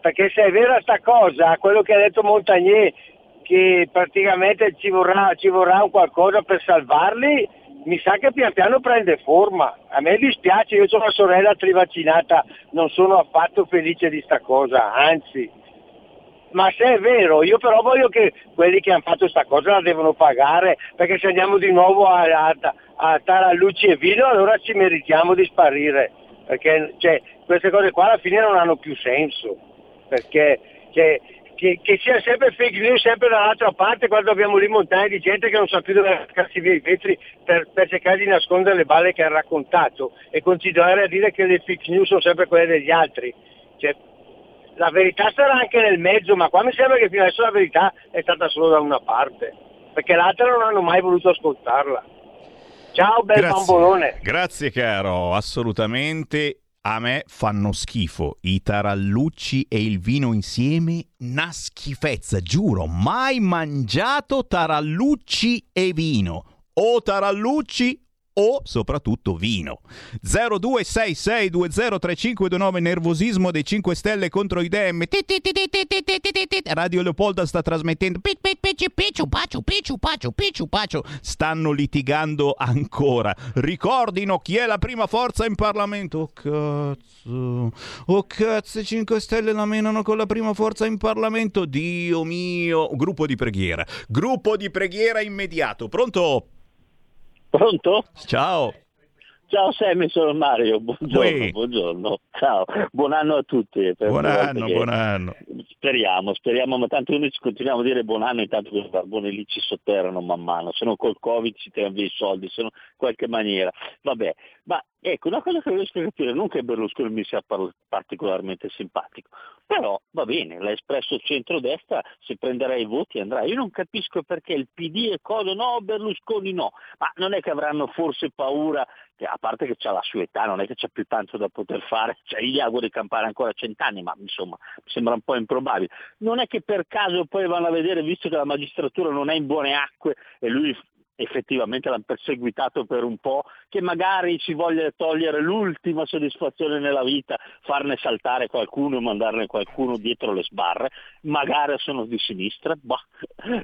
Perché se è vera sta cosa, quello che ha detto Montagnier, che praticamente ci vorrà, ci vorrà qualcosa per salvarli, mi sa che pian piano prende forma. A me dispiace, io ho una sorella trivaccinata, non sono affatto felice di sta cosa, anzi. Ma se è vero, io però voglio che quelli che hanno fatto sta cosa la devono pagare, perché se andiamo di nuovo a, a, a Tarallucci e Vino allora ci meritiamo di sparire, perché cioè, queste cose qua alla fine non hanno più senso, perché cioè, che, che sia sempre fake news sempre dall'altra parte quando abbiamo lì montagne di gente che non sa più dove cazzi via i vetri per, per cercare di nascondere le balle che ha raccontato e continuare a dire che le fake news sono sempre quelle degli altri. Cioè, la verità sarà anche nel mezzo, ma qua mi sembra che fino adesso la verità è stata solo da una parte, perché l'altra non hanno mai voluto ascoltarla. Ciao bel bambolone. Grazie caro, assolutamente. A me fanno schifo i tarallucci e il vino insieme, una schifezza, giuro, mai mangiato tarallucci e vino. O tarallucci o soprattutto vino. 0266203529 nervosismo dei 5 Stelle contro i Dem. Radio Leopolda sta trasmettendo stanno litigando ancora. Ricordino chi è la prima forza in Parlamento. Oh cazzo. Oh cazzo, 5 Stelle la menano con la prima forza in Parlamento. Dio mio, gruppo di preghiera. Gruppo di preghiera immediato. Pronto? Pronto? Ciao. Ciao Sammy, sono Mario, buongiorno, Uè. buongiorno. Ciao, buon anno a tutti. Buon anno, buon anno. Speriamo, speriamo, ma tanto noi ci continuiamo a dire buon anno, intanto quei barboni lì ci sotterrano man mano, se no col Covid ci tirano via i soldi, se no in qualche maniera. Vabbè, ma ecco, una cosa che riesco a capire, non che Berlusconi mi sia par- particolarmente simpatico, però va bene, l'ha espresso il centrodestra, se prenderà i voti andrà. Io non capisco perché il PD e cosa, no, Berlusconi no, ma non è che avranno forse paura, che a parte che c'ha la sua età, non è che c'ha più tanto da poter fare, cioè io gli auguro di campare ancora cent'anni, ma insomma mi sembra un po' improbabile. Non è che per caso poi vanno a vedere, visto che la magistratura non è in buone acque e lui effettivamente l'hanno perseguitato per un po', che magari ci voglia togliere l'ultima soddisfazione nella vita, farne saltare qualcuno mandarne qualcuno dietro le sbarre, magari sono di sinistra. Boh.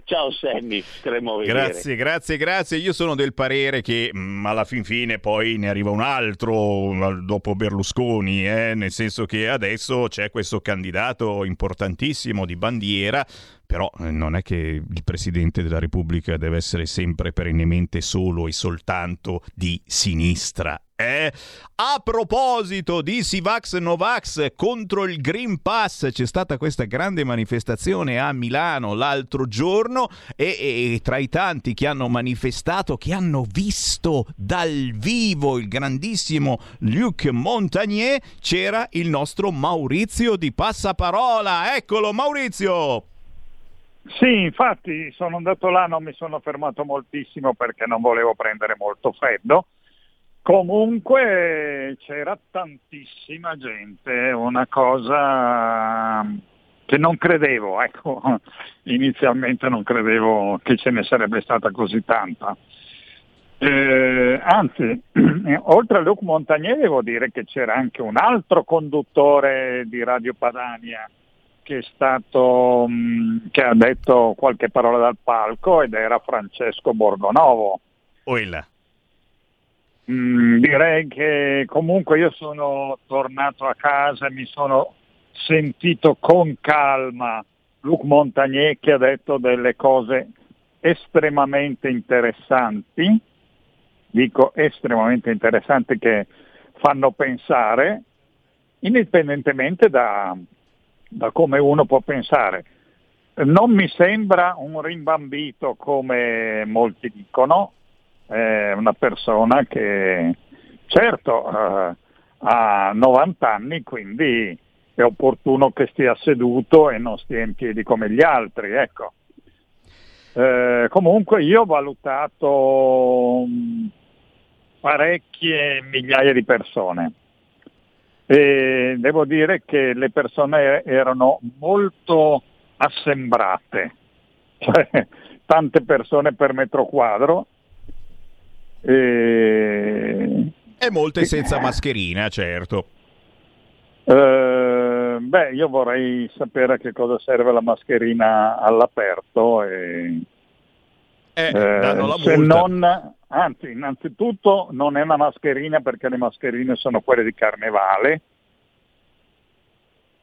Ciao Sammy, staremo. Grazie, grazie, grazie. Io sono del parere che mh, alla fin fine poi ne arriva un altro eh, dopo Berlusconi, eh, nel senso che adesso c'è questo candidato importantissimo di bandiera, però eh, non è che il Presidente della Repubblica deve essere sempre perennemente solo e soltanto di sinistra. Eh? A proposito di Sivax Novax contro il Green Pass, c'è stata questa grande manifestazione a Milano l'altro giorno e, e tra i tanti che hanno manifestato, che hanno visto dal vivo il grandissimo Luc Montagnier, c'era il nostro Maurizio di Passaparola. Eccolo Maurizio! Sì, infatti sono andato là, non mi sono fermato moltissimo perché non volevo prendere molto freddo. Comunque c'era tantissima gente, una cosa che non credevo, ecco, inizialmente non credevo che ce ne sarebbe stata così tanta. Eh, anzi, oltre a Luc Montagnier devo dire che c'era anche un altro conduttore di Radio Padania che è stato mh, che ha detto qualche parola dal palco ed era Francesco Borgonovo. Oilla. Mm, direi che comunque io sono tornato a casa e mi sono sentito con calma Luc Montagnier che ha detto delle cose estremamente interessanti, dico estremamente interessanti che fanno pensare, indipendentemente da, da come uno può pensare. Non mi sembra un rimbambito come molti dicono, è una persona che certo eh, ha 90 anni, quindi è opportuno che stia seduto e non stia in piedi come gli altri. Ecco. Eh, comunque io ho valutato mh, parecchie migliaia di persone e devo dire che le persone erano molto assembrate, cioè tante persone per metro quadro. E, e molte senza mascherina, certo. Eh, beh, io vorrei sapere a che cosa serve la mascherina all'aperto e eh, la se non, anzi, innanzitutto non è una mascherina perché le mascherine sono quelle di carnevale,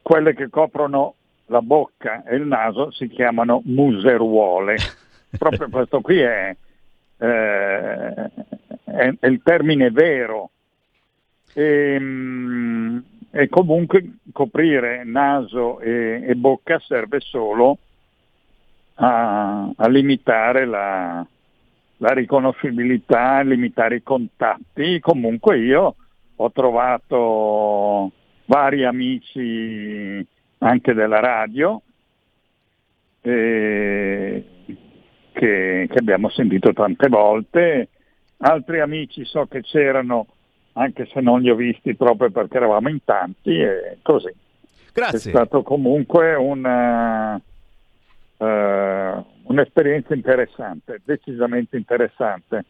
quelle che coprono la bocca e il naso si chiamano museruole. Proprio questo qui è, eh, è, è il termine vero. E, mm, e comunque coprire naso e, e bocca serve solo a, a limitare la, la riconoscibilità, limitare i contatti. Comunque io ho trovato vari amici anche della radio eh, che, che abbiamo sentito tante volte, altri amici so che c'erano anche se non li ho visti proprio perché eravamo in tanti e così. Grazie. È stato comunque una, eh, un'esperienza interessante, decisamente interessante.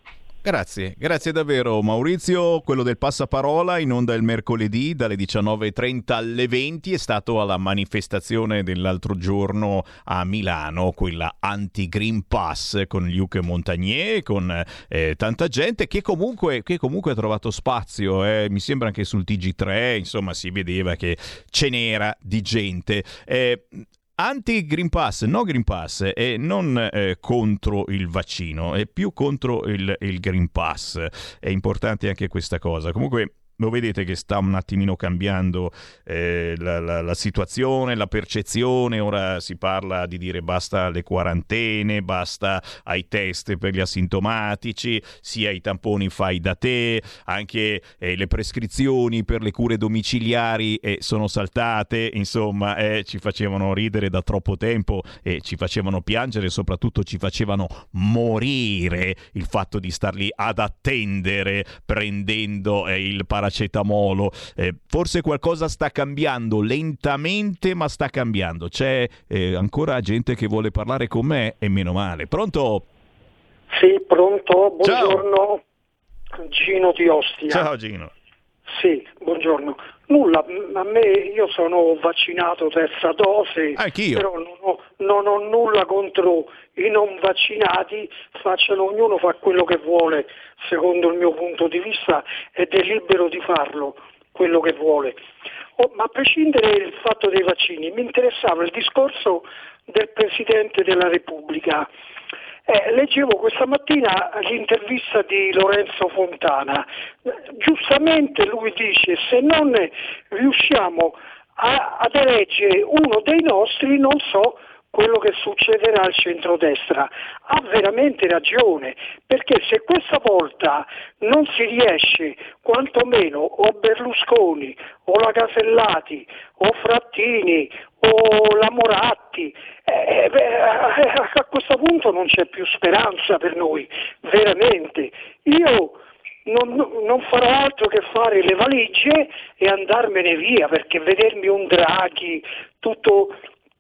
Grazie, grazie davvero Maurizio. Quello del passaparola in onda il mercoledì dalle 19.30 alle 20 è stato alla manifestazione dell'altro giorno a Milano, quella anti-Green Pass con Luc Montagnier, con eh, tanta gente che comunque, che comunque ha trovato spazio. eh. Mi sembra anche sul TG3, insomma si vedeva che ce n'era di gente. Eh, Anti-Green Pass, no Green Pass, è non eh, contro il vaccino, è più contro il, il Green Pass. È importante anche questa cosa. Comunque lo vedete che sta un attimino cambiando eh, la, la, la, situazione, la percezione, ora si parla di dire basta alle quarantene, basta ai test per gli asintomatici, sia i tamponi fai da te, anche eh, le prescrizioni per le cure domiciliari eh, sono saltate, insomma eh, ci facevano ridere da troppo tempo e ci facevano piangere, soprattutto ci facevano morire il fatto di star lì ad attendere prendendo eh, il paracetamolo paracetamolo. Eh, forse qualcosa sta cambiando lentamente, ma sta cambiando. C'è eh, ancora gente che vuole parlare con me e meno male. Pronto? Sì, pronto. Buongiorno. Ciao. Gino di Ostia. Ciao Gino. Sì, buongiorno. Nulla, a me io sono vaccinato terza dose, Anch'io. però non ho, non ho nulla contro i non vaccinati, facciano, ognuno fa quello che vuole, secondo il mio punto di vista, ed è libero di farlo, quello che vuole. Oh, ma a prescindere dal fatto dei vaccini, mi interessava il discorso del Presidente della Repubblica. Eh, leggevo questa mattina l'intervista di Lorenzo Fontana. Giustamente lui dice se non riusciamo a, ad eleggere uno dei nostri non so quello che succederà al centrodestra. Ha veramente ragione, perché se questa volta non si riesce, quantomeno o Berlusconi, o la Casellati, o Frattini, o la Moratti, eh, beh, a questo punto non c'è più speranza per noi, veramente. Io non, non, farò altro che fare le valigie e andarmene via perché vedermi un Draghi tutto,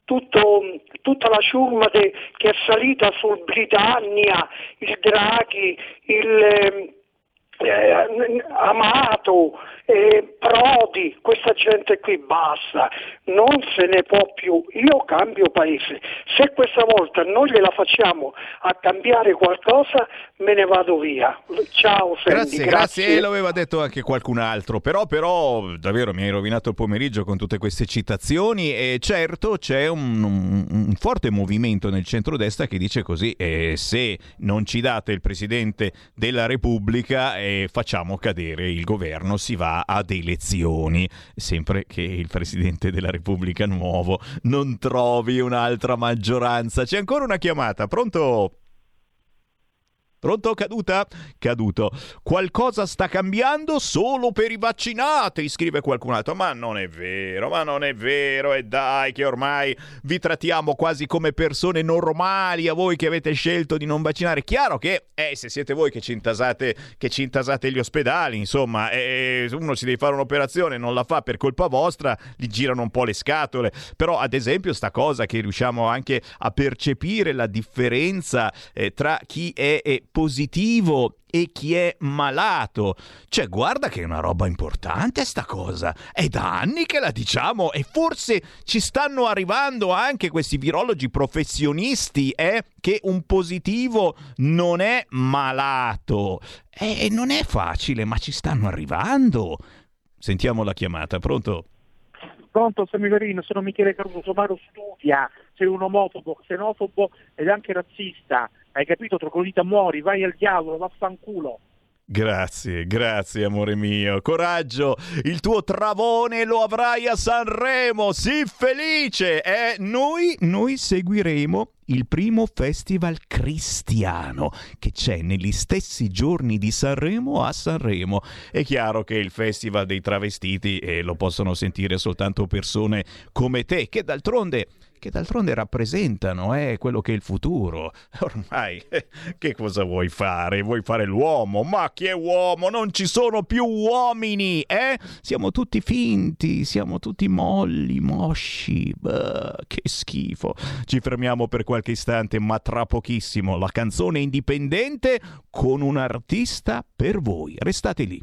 tutto, tutta la ciurma de, che è salita sul Britannia, il Draghi, il eh, Amato, eh, Prodi, questa gente qui basta, non se ne può più, io cambio paese, se questa volta non gliela facciamo a cambiare qualcosa me ne vado via. Ciao Sandy, grazie, grazie, grazie. lo aveva detto anche qualcun altro, però, però davvero mi hai rovinato il pomeriggio con tutte queste citazioni. E certo c'è un, un, un forte movimento nel centrodestra che dice così, eh, se non ci date il Presidente della Repubblica e facciamo cadere il governo, si va ad elezioni, sempre che il Presidente della Repubblica nuovo non trovi un'altra maggioranza. C'è ancora una chiamata, pronto? Pronto? Caduta? Caduto. Qualcosa sta cambiando solo per i vaccinati, scrive qualcun altro. Ma non è vero, ma non è vero. E dai, che ormai vi trattiamo quasi come persone normali a voi che avete scelto di non vaccinare. Chiaro che, eh, se siete voi che ci intasate, che ci intasate gli ospedali, insomma, eh, uno si deve fare un'operazione, non la fa per colpa vostra, gli girano un po' le scatole. Però, ad esempio, sta cosa che riusciamo anche a percepire la differenza eh, tra chi è, è positivo e chi è malato. Cioè, guarda che è una roba importante sta cosa. È da anni che la diciamo e forse ci stanno arrivando anche questi virologi professionisti, eh, che un positivo non è malato. E non è facile, ma ci stanno arrivando. Sentiamo la chiamata, pronto? Pronto Semiverino, sono Michele Caruso, Somaro studia, sei un omofobo, xenofobo ed anche razzista. Hai capito? Troglodita muori, vai al diavolo, vaffanculo. Grazie, grazie amore mio. Coraggio, il tuo travone lo avrai a Sanremo. Sii felice! Eh? Noi, noi seguiremo il primo festival cristiano che c'è negli stessi giorni di Sanremo a Sanremo. È chiaro che il festival dei travestiti eh, lo possono sentire soltanto persone come te, che d'altronde che d'altronde rappresentano eh, quello che è il futuro. Ormai, eh, che cosa vuoi fare? Vuoi fare l'uomo? Ma chi è uomo? Non ci sono più uomini, eh? Siamo tutti finti, siamo tutti molli, mosci. Bah, che schifo. Ci fermiamo per qualche istante, ma tra pochissimo la canzone indipendente con un artista per voi. Restate lì.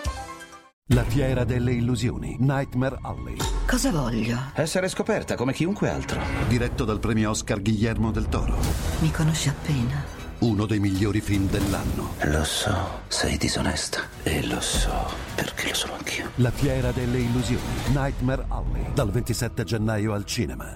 La fiera delle illusioni, Nightmare Alley. Cosa voglio? Essere scoperta come chiunque altro. Diretto dal premio Oscar Guillermo del Toro. Mi conosci appena. Uno dei migliori film dell'anno. Lo so, sei disonesta. E lo so, perché lo sono anch'io. La fiera delle illusioni, Nightmare Alley. Dal 27 gennaio al cinema.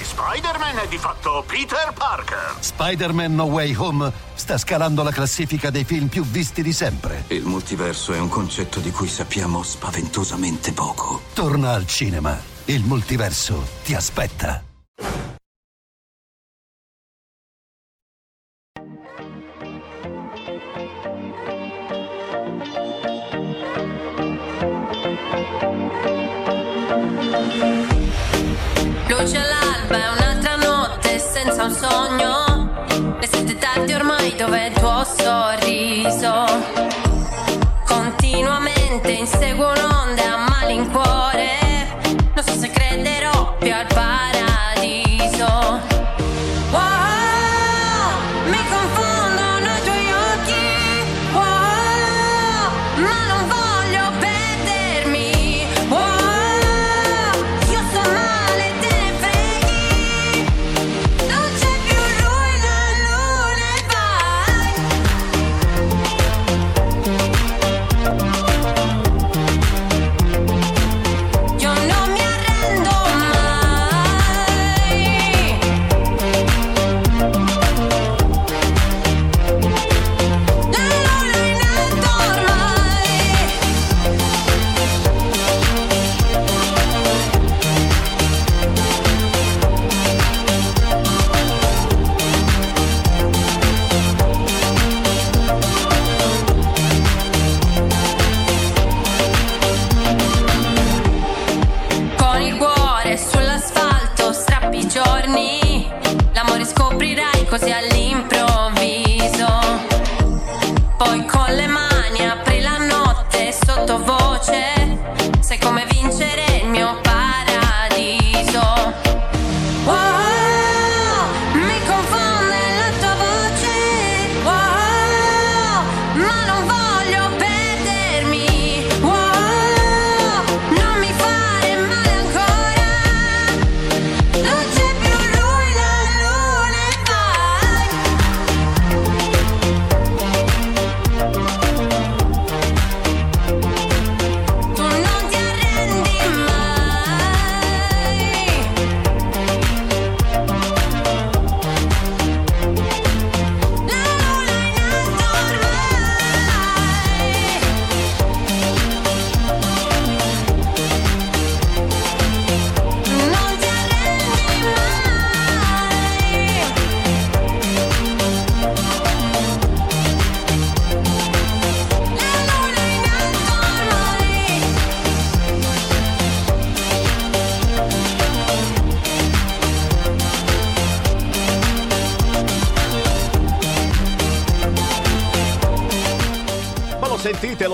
Spider-Man è di fatto Peter Parker. Spider-Man No Way Home sta scalando la classifica dei film più visti di sempre. Il multiverso è un concetto di cui sappiamo spaventosamente poco. Torna al cinema. Il multiverso ti aspetta. Dove il tuo sorriso. Continuamente inseguo un'onda a malincuore. Non so se crederò più al paradiso.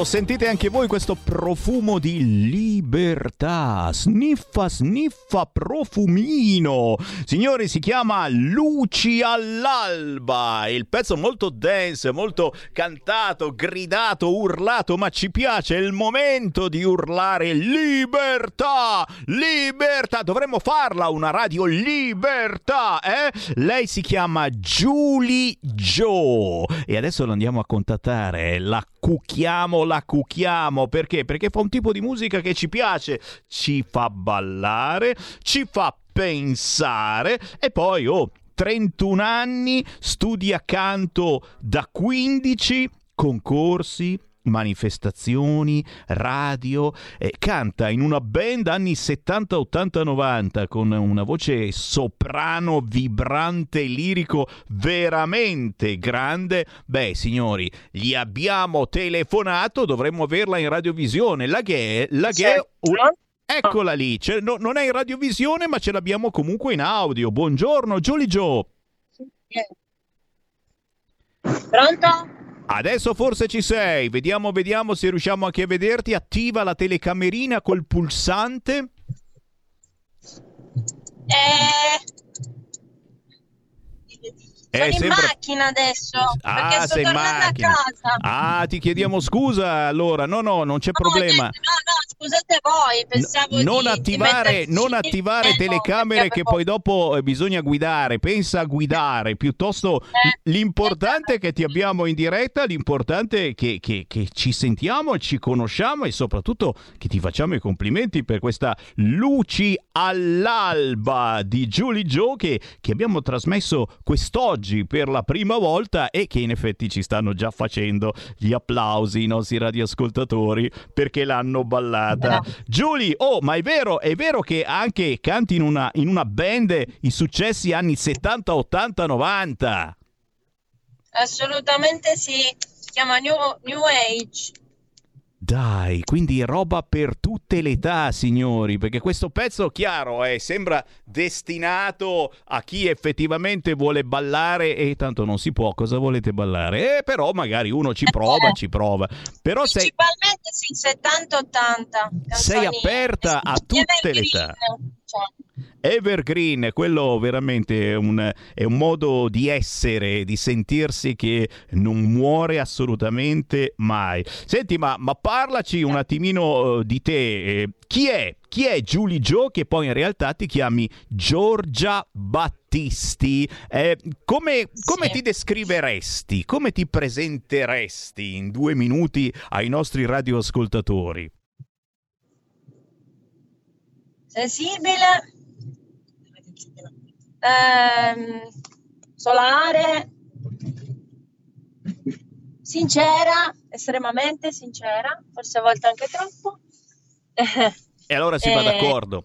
Sentite, anche voi questo profumo di libertà. Sniffa, sniffa profumino. Signori, si chiama Luci all'alba. Il pezzo molto dance, molto cantato, gridato, urlato, ma ci piace. È il momento di urlare libertà, libertà. Dovremmo farla una radio libertà, eh? Lei si chiama Julie Joe e adesso lo andiamo a contattare. La cucchiamo, la cucchiamo. Perché? Perché fa un tipo di musica che ci piace, ci fa ballare, ci fa pensare e poi, oh, 31 anni, studia canto da 15 concorsi, manifestazioni, radio, eh, canta in una band anni 70, 80, 90 con una voce soprano, vibrante, lirico veramente grande. Beh, signori, gli abbiamo telefonato, dovremmo averla in radiovisione. La che la che Eccola lì, no- non è in radiovisione ma ce l'abbiamo comunque in audio. Buongiorno, Giulia Joe. Pronto? Adesso forse ci sei, vediamo, vediamo se riusciamo anche a vederti. Attiva la telecamerina col pulsante. Eh, sono Eh, in sembra- macchina adesso. Ah, sei in macchina. Ah, ti chiediamo scusa allora. No, no, non c'è problema. No, no, scusate voi, pensavo Non di, attivare, di non attivare no, telecamere perché che poi dopo eh, bisogna guidare. Pensa a guidare. Piuttosto Eh, l'importante è che ti abbiamo in diretta, l'importante è che, che- che ci sentiamo, ci conosciamo e soprattutto che ti facciamo i complimenti per questa Luci all'alba di Julie Joe che, che abbiamo trasmesso quest'oggi per la prima volta e che in effetti ci stanno già facendo gli applausi i nostri radioascoltatori perché l'hanno ballata. Julie, oh, ma è vero, è vero che anche canti in una, in una band i successi anni 70, 80, 90. Assolutamente sì, si chiama New, New Age. Dai, quindi roba per tutte le età, signori, perché questo pezzo, chiaro, eh, sembra destinato a chi effettivamente vuole ballare e tanto non si può, cosa volete ballare? Eh, però magari uno ci prova, ci prova. Però sei, Principalmente sì, 70-80. sei aperta a tutte le età. Evergreen, quello veramente è un, è un modo di essere, di sentirsi che non muore assolutamente mai. Senti, ma, ma parlaci un attimino eh, di te. Eh, chi è? Chi è Julie Joe che poi in realtà ti chiami Giorgia Battisti? Eh, come come ti descriveresti? Come ti presenteresti in due minuti ai nostri radioascoltatori? Sensibile, ehm, solare, sincera, estremamente sincera, forse a volte anche troppo. E allora si va Eh, d'accordo.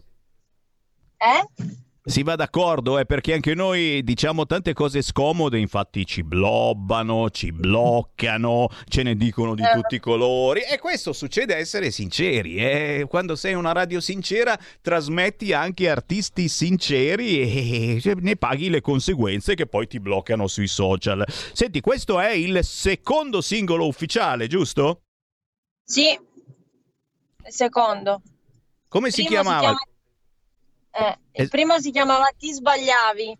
Eh? Si va d'accordo, eh, perché anche noi diciamo tante cose scomode, infatti ci blobbano, ci bloccano, ce ne dicono di tutti i colori e questo succede a essere sinceri. eh. Quando sei una radio sincera trasmetti anche artisti sinceri e ne paghi le conseguenze che poi ti bloccano sui social. Senti, questo è il secondo singolo ufficiale, giusto? Sì, il secondo. Come si Primo chiamava? chiama- eh, il Eh. primo si chiamava Ti sbagliavi.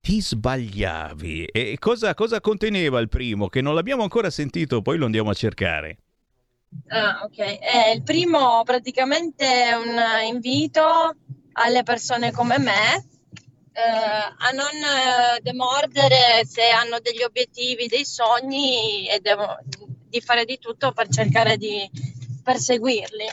Ti sbagliavi. E cosa, cosa conteneva il primo? Che non l'abbiamo ancora sentito, poi lo andiamo a cercare. Ah, ok. Eh, il primo praticamente è un invito alle persone come me eh, a non eh, demordere se hanno degli obiettivi, dei sogni e devo- di fare di tutto per cercare di perseguirli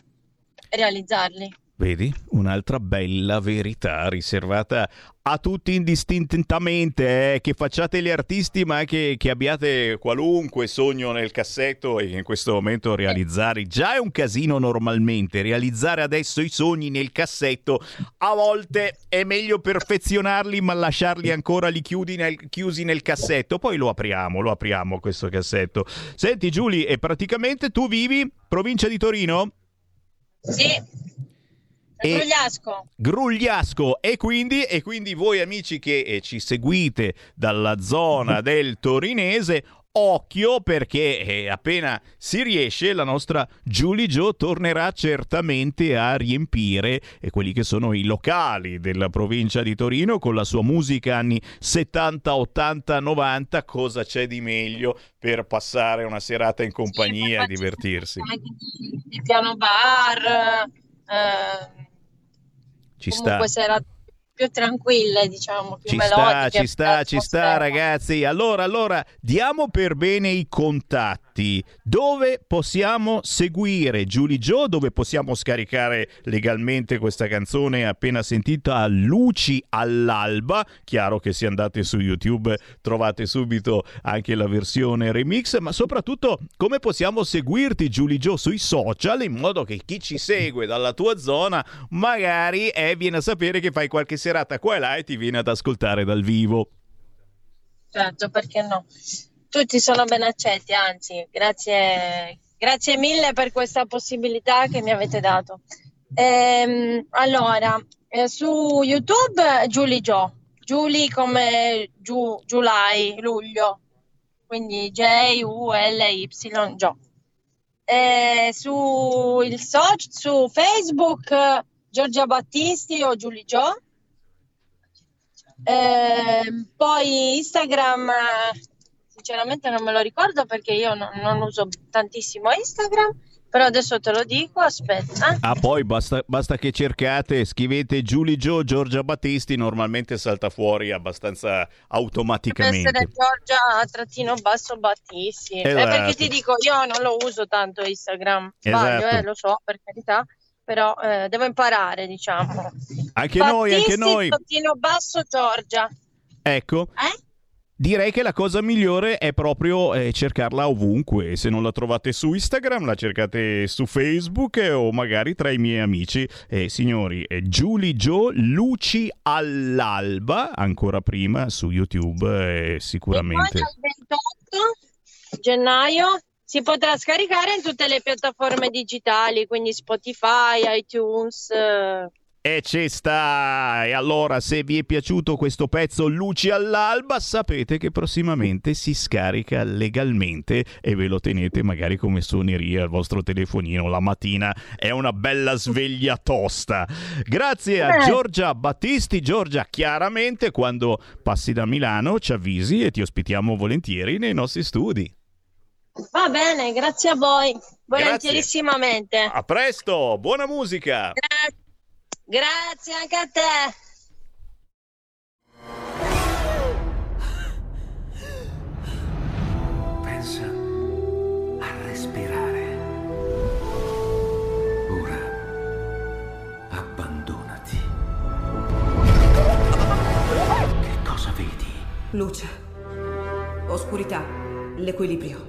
e realizzarli. Vedi? Un'altra bella verità riservata a tutti indistintamente, eh, che facciate gli artisti ma anche che abbiate qualunque sogno nel cassetto e che in questo momento realizzare già è un casino normalmente, realizzare adesso i sogni nel cassetto a volte è meglio perfezionarli ma lasciarli ancora lì nel- chiusi nel cassetto, poi lo apriamo, lo apriamo questo cassetto. Senti Giulia, e praticamente tu vivi provincia di Torino? Sì, E- Grugliasco. Grugliasco e quindi, e quindi voi amici che eh, ci seguite dalla zona del torinese occhio perché eh, appena si riesce la nostra Julie Joe tornerà certamente a riempire eh, quelli che sono i locali della provincia di Torino con la sua musica anni 70, 80, 90. Cosa c'è di meglio per passare una serata in compagnia e divertirsi? Il piano bar, eh, Ci sta. comunque serate più tranquille, diciamo, più Ci sta, melodiche. ci sta, ci sta ragazzi. Allora, allora, diamo per bene i contatti. Dove possiamo seguire Julie Joe? Dove possiamo scaricare legalmente questa canzone appena sentita Luci all'alba? Chiaro che se andate su YouTube trovate subito anche la versione remix, ma soprattutto come possiamo seguirti Julie Joe sui social in modo che chi ci segue dalla tua zona magari eh, viene a sapere che fai qualche serata qua e là e ti viene ad ascoltare dal vivo. Certo, perché no? Tutti sono ben accetti, anzi, grazie, grazie mille per questa possibilità che mi avete dato. Ehm, allora, eh, su YouTube Julie Joe, Julie come Giu- July, luglio, quindi J-U-L-Y Joe. Eh, su, il soc- su Facebook eh, Giorgia Battisti o Julie Joe. Ehm, poi Instagram, eh, sinceramente non me lo ricordo perché io non, non uso tantissimo Instagram, però adesso te lo dico, aspetta. Ah, poi basta, basta che cercate, scrivete Julie Joe, Giorgia Battisti, normalmente salta fuori abbastanza Deve automaticamente. essere Giorgia trattino basso Battisti. Eh, Esatto. perché ti dico, io non lo uso tanto Instagram, sbaglio, Esatto. eh, lo so, per carità, però eh, devo imparare, diciamo. Anche noi, anche Battisti, noi. trattino basso Giorgia. Ecco. Direi che la cosa migliore è proprio eh, cercarla ovunque. Se non la trovate su Instagram, la cercate su Facebook eh, o magari tra i miei amici. Eh, signori, eh, Julie Joe, Luci all'alba, ancora prima su YouTube, eh, sicuramente. Dal 28 gennaio si potrà scaricare in tutte le piattaforme digitali, quindi Spotify, iTunes. E ci sta! E allora, se vi è piaciuto questo pezzo Luci all'alba, sapete che prossimamente si scarica legalmente e ve lo tenete magari come suoneria al vostro telefonino la mattina. È una bella sveglia tosta. Grazie a. Giorgia Battisti. Giorgia, chiaramente quando passi da Milano ci avvisi e ti ospitiamo volentieri nei nostri studi. Va bene, grazie a voi, volentierissimamente. A presto, buona musica! Gra- grazie anche a te. Pensa a respirare. Ora abbandonati. Che cosa vedi? Luce. Oscurità. L'equilibrio.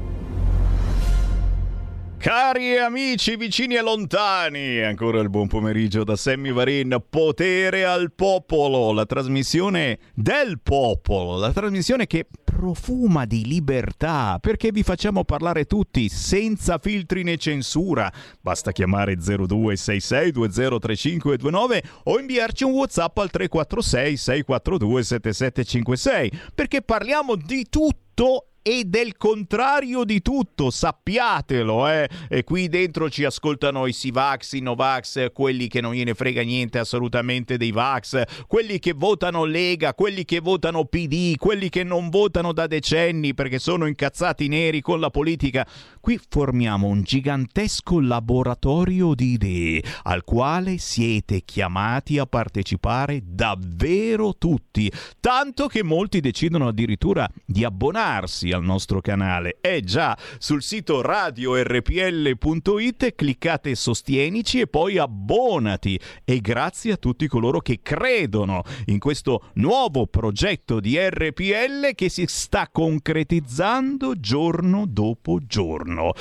Cari amici vicini e lontani, ancora il buon pomeriggio da Sammy Varin, Potere al Popolo, la trasmissione del popolo, la trasmissione che profuma di libertà, perché vi facciamo parlare tutti senza filtri né censura. Basta chiamare 0266203529 o inviarci un WhatsApp al 346 642 7756, perché parliamo di tutto e del contrario di tutto, sappiatelo, eh. E qui dentro ci ascoltano i Sivax, i Novax, quelli che non gliene frega niente assolutamente dei Vax, quelli che votano Lega, quelli che votano PD, quelli che non votano da decenni perché sono incazzati neri con la politica. Qui formiamo un gigantesco laboratorio di idee al quale siete chiamati a partecipare davvero tutti, tanto che molti decidono addirittura di abbonarsi al nostro canale. È già sul sito radiorpl.it, cliccate sostienici e poi abbonati. E grazie a tutti coloro che credono in questo nuovo progetto di RPL che si sta concretizzando giorno dopo giorno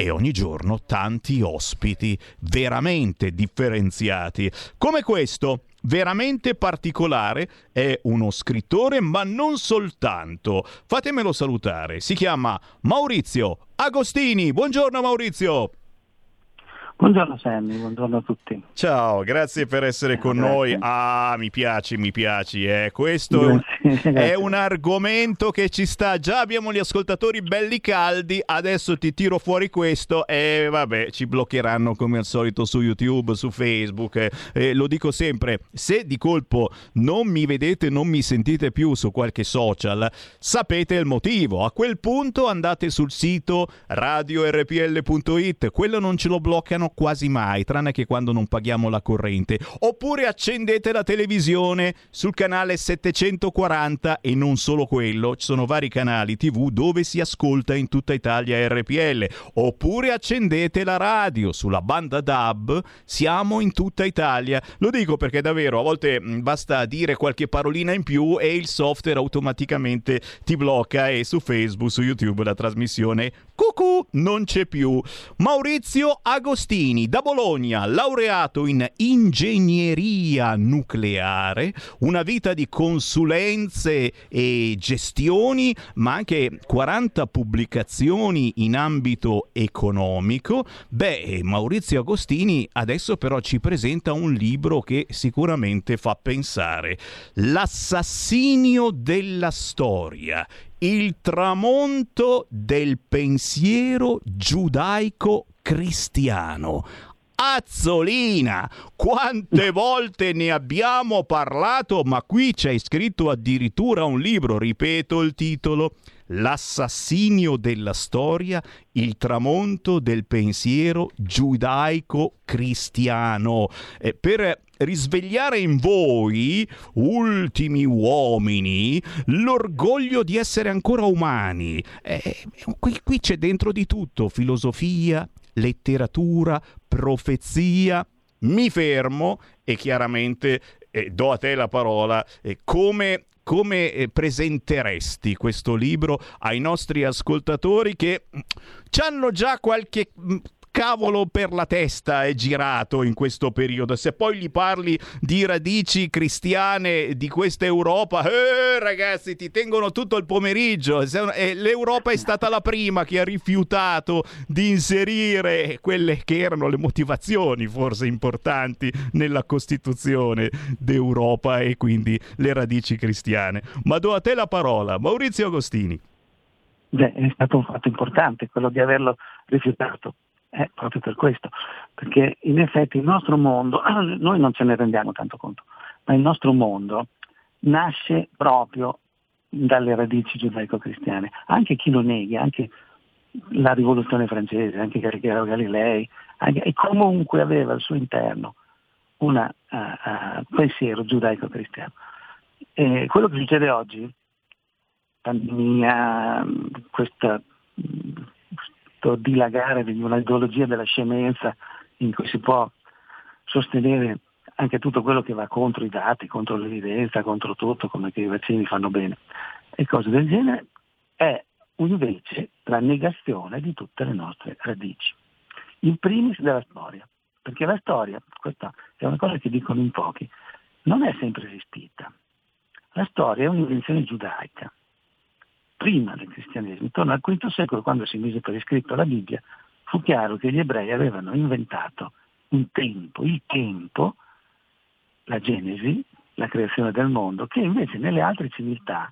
e ogni giorno tanti ospiti veramente differenziati, come questo veramente particolare, è uno scrittore, ma non soltanto. Fatemelo salutare. Si chiama Maurizio Agostini. Buongiorno Maurizio. Buongiorno Sammy, buongiorno a tutti. Ciao, grazie per essere con grazie. noi. Ah, mi piaci, mi piaci. Eh. Questo grazie, è un argomento che ci sta. Già abbiamo gli ascoltatori belli caldi, adesso ti tiro fuori questo e vabbè, ci bloccheranno come al solito su YouTube, su Facebook. Eh, lo dico sempre, se di colpo non mi vedete, non mi sentite più su qualche social, sapete il motivo. A quel punto andate sul sito radiorpl.it, quello non ce lo bloccano quasi mai, tranne che quando non paghiamo la corrente. Oppure accendete la televisione sul canale 740 e non solo quello, ci sono vari canali TV dove si ascolta in tutta Italia RPL. Oppure accendete la radio sulla banda DAB, siamo in tutta Italia. Lo dico perché davvero a volte mm, basta dire qualche parolina in più e il software automaticamente ti blocca e su Facebook, su YouTube la trasmissione cucù non c'è più. Maurizio Agostini da Bologna, laureato in ingegneria nucleare, una vita di consulenze e gestioni, ma anche 40 pubblicazioni in ambito economico. Beh, Maurizio Agostini adesso però ci presenta un libro che sicuramente fa pensare. L'assassinio della storia, il tramonto del pensiero giudaico cristiano. Azzolina, quante volte ne abbiamo parlato, ma qui c'è scritto addirittura un libro, ripeto il titolo, L'assassinio della storia, il tramonto del pensiero giudaico-cristiano. Eh, per risvegliare in voi, ultimi uomini, l'orgoglio di essere ancora umani. Eh, qui, qui c'è dentro di tutto, filosofia, letteratura, profezia. Mi fermo e chiaramente eh, do a te la parola. Eh, come come eh, presenteresti questo libro ai nostri ascoltatori che mm, hanno già qualche mm, cavolo per la testa è girato in questo periodo. Se poi gli parli di radici cristiane di questa Europa, eh, ragazzi, ti tengono tutto il pomeriggio. L'Europa è stata la prima che ha rifiutato di inserire quelle che erano le motivazioni forse importanti nella Costituzione d'Europa e quindi le radici cristiane. Ma do a te la parola, Maurizio Agostini. Beh, è stato un fatto importante quello di averlo rifiutato. Eh, proprio per questo, perché in effetti il nostro mondo, noi non ce ne rendiamo tanto conto, ma il nostro mondo nasce proprio dalle radici giudaico-cristiane. Anche chi lo nega, anche la rivoluzione francese, anche Galileo Galilei, anche, e comunque aveva al suo interno un uh, uh, pensiero giudaico-cristiano. E quello che succede oggi, pandemia, questa questo dilagare di una ideologia della scemenza in cui si può sostenere anche tutto quello che va contro i dati, contro l'evidenza, contro tutto, come che i vaccini fanno bene e cose del genere, è invece la negazione di tutte le nostre radici. In primis della storia, perché la storia, questa è una cosa che dicono in pochi, non è sempre esistita. La storia è un'invenzione giudaica prima del cristianesimo, intorno al V secolo, quando si mise per iscritto la Bibbia, fu chiaro che gli ebrei avevano inventato un tempo, il tempo, la Genesi, la creazione del mondo, che invece nelle altre civiltà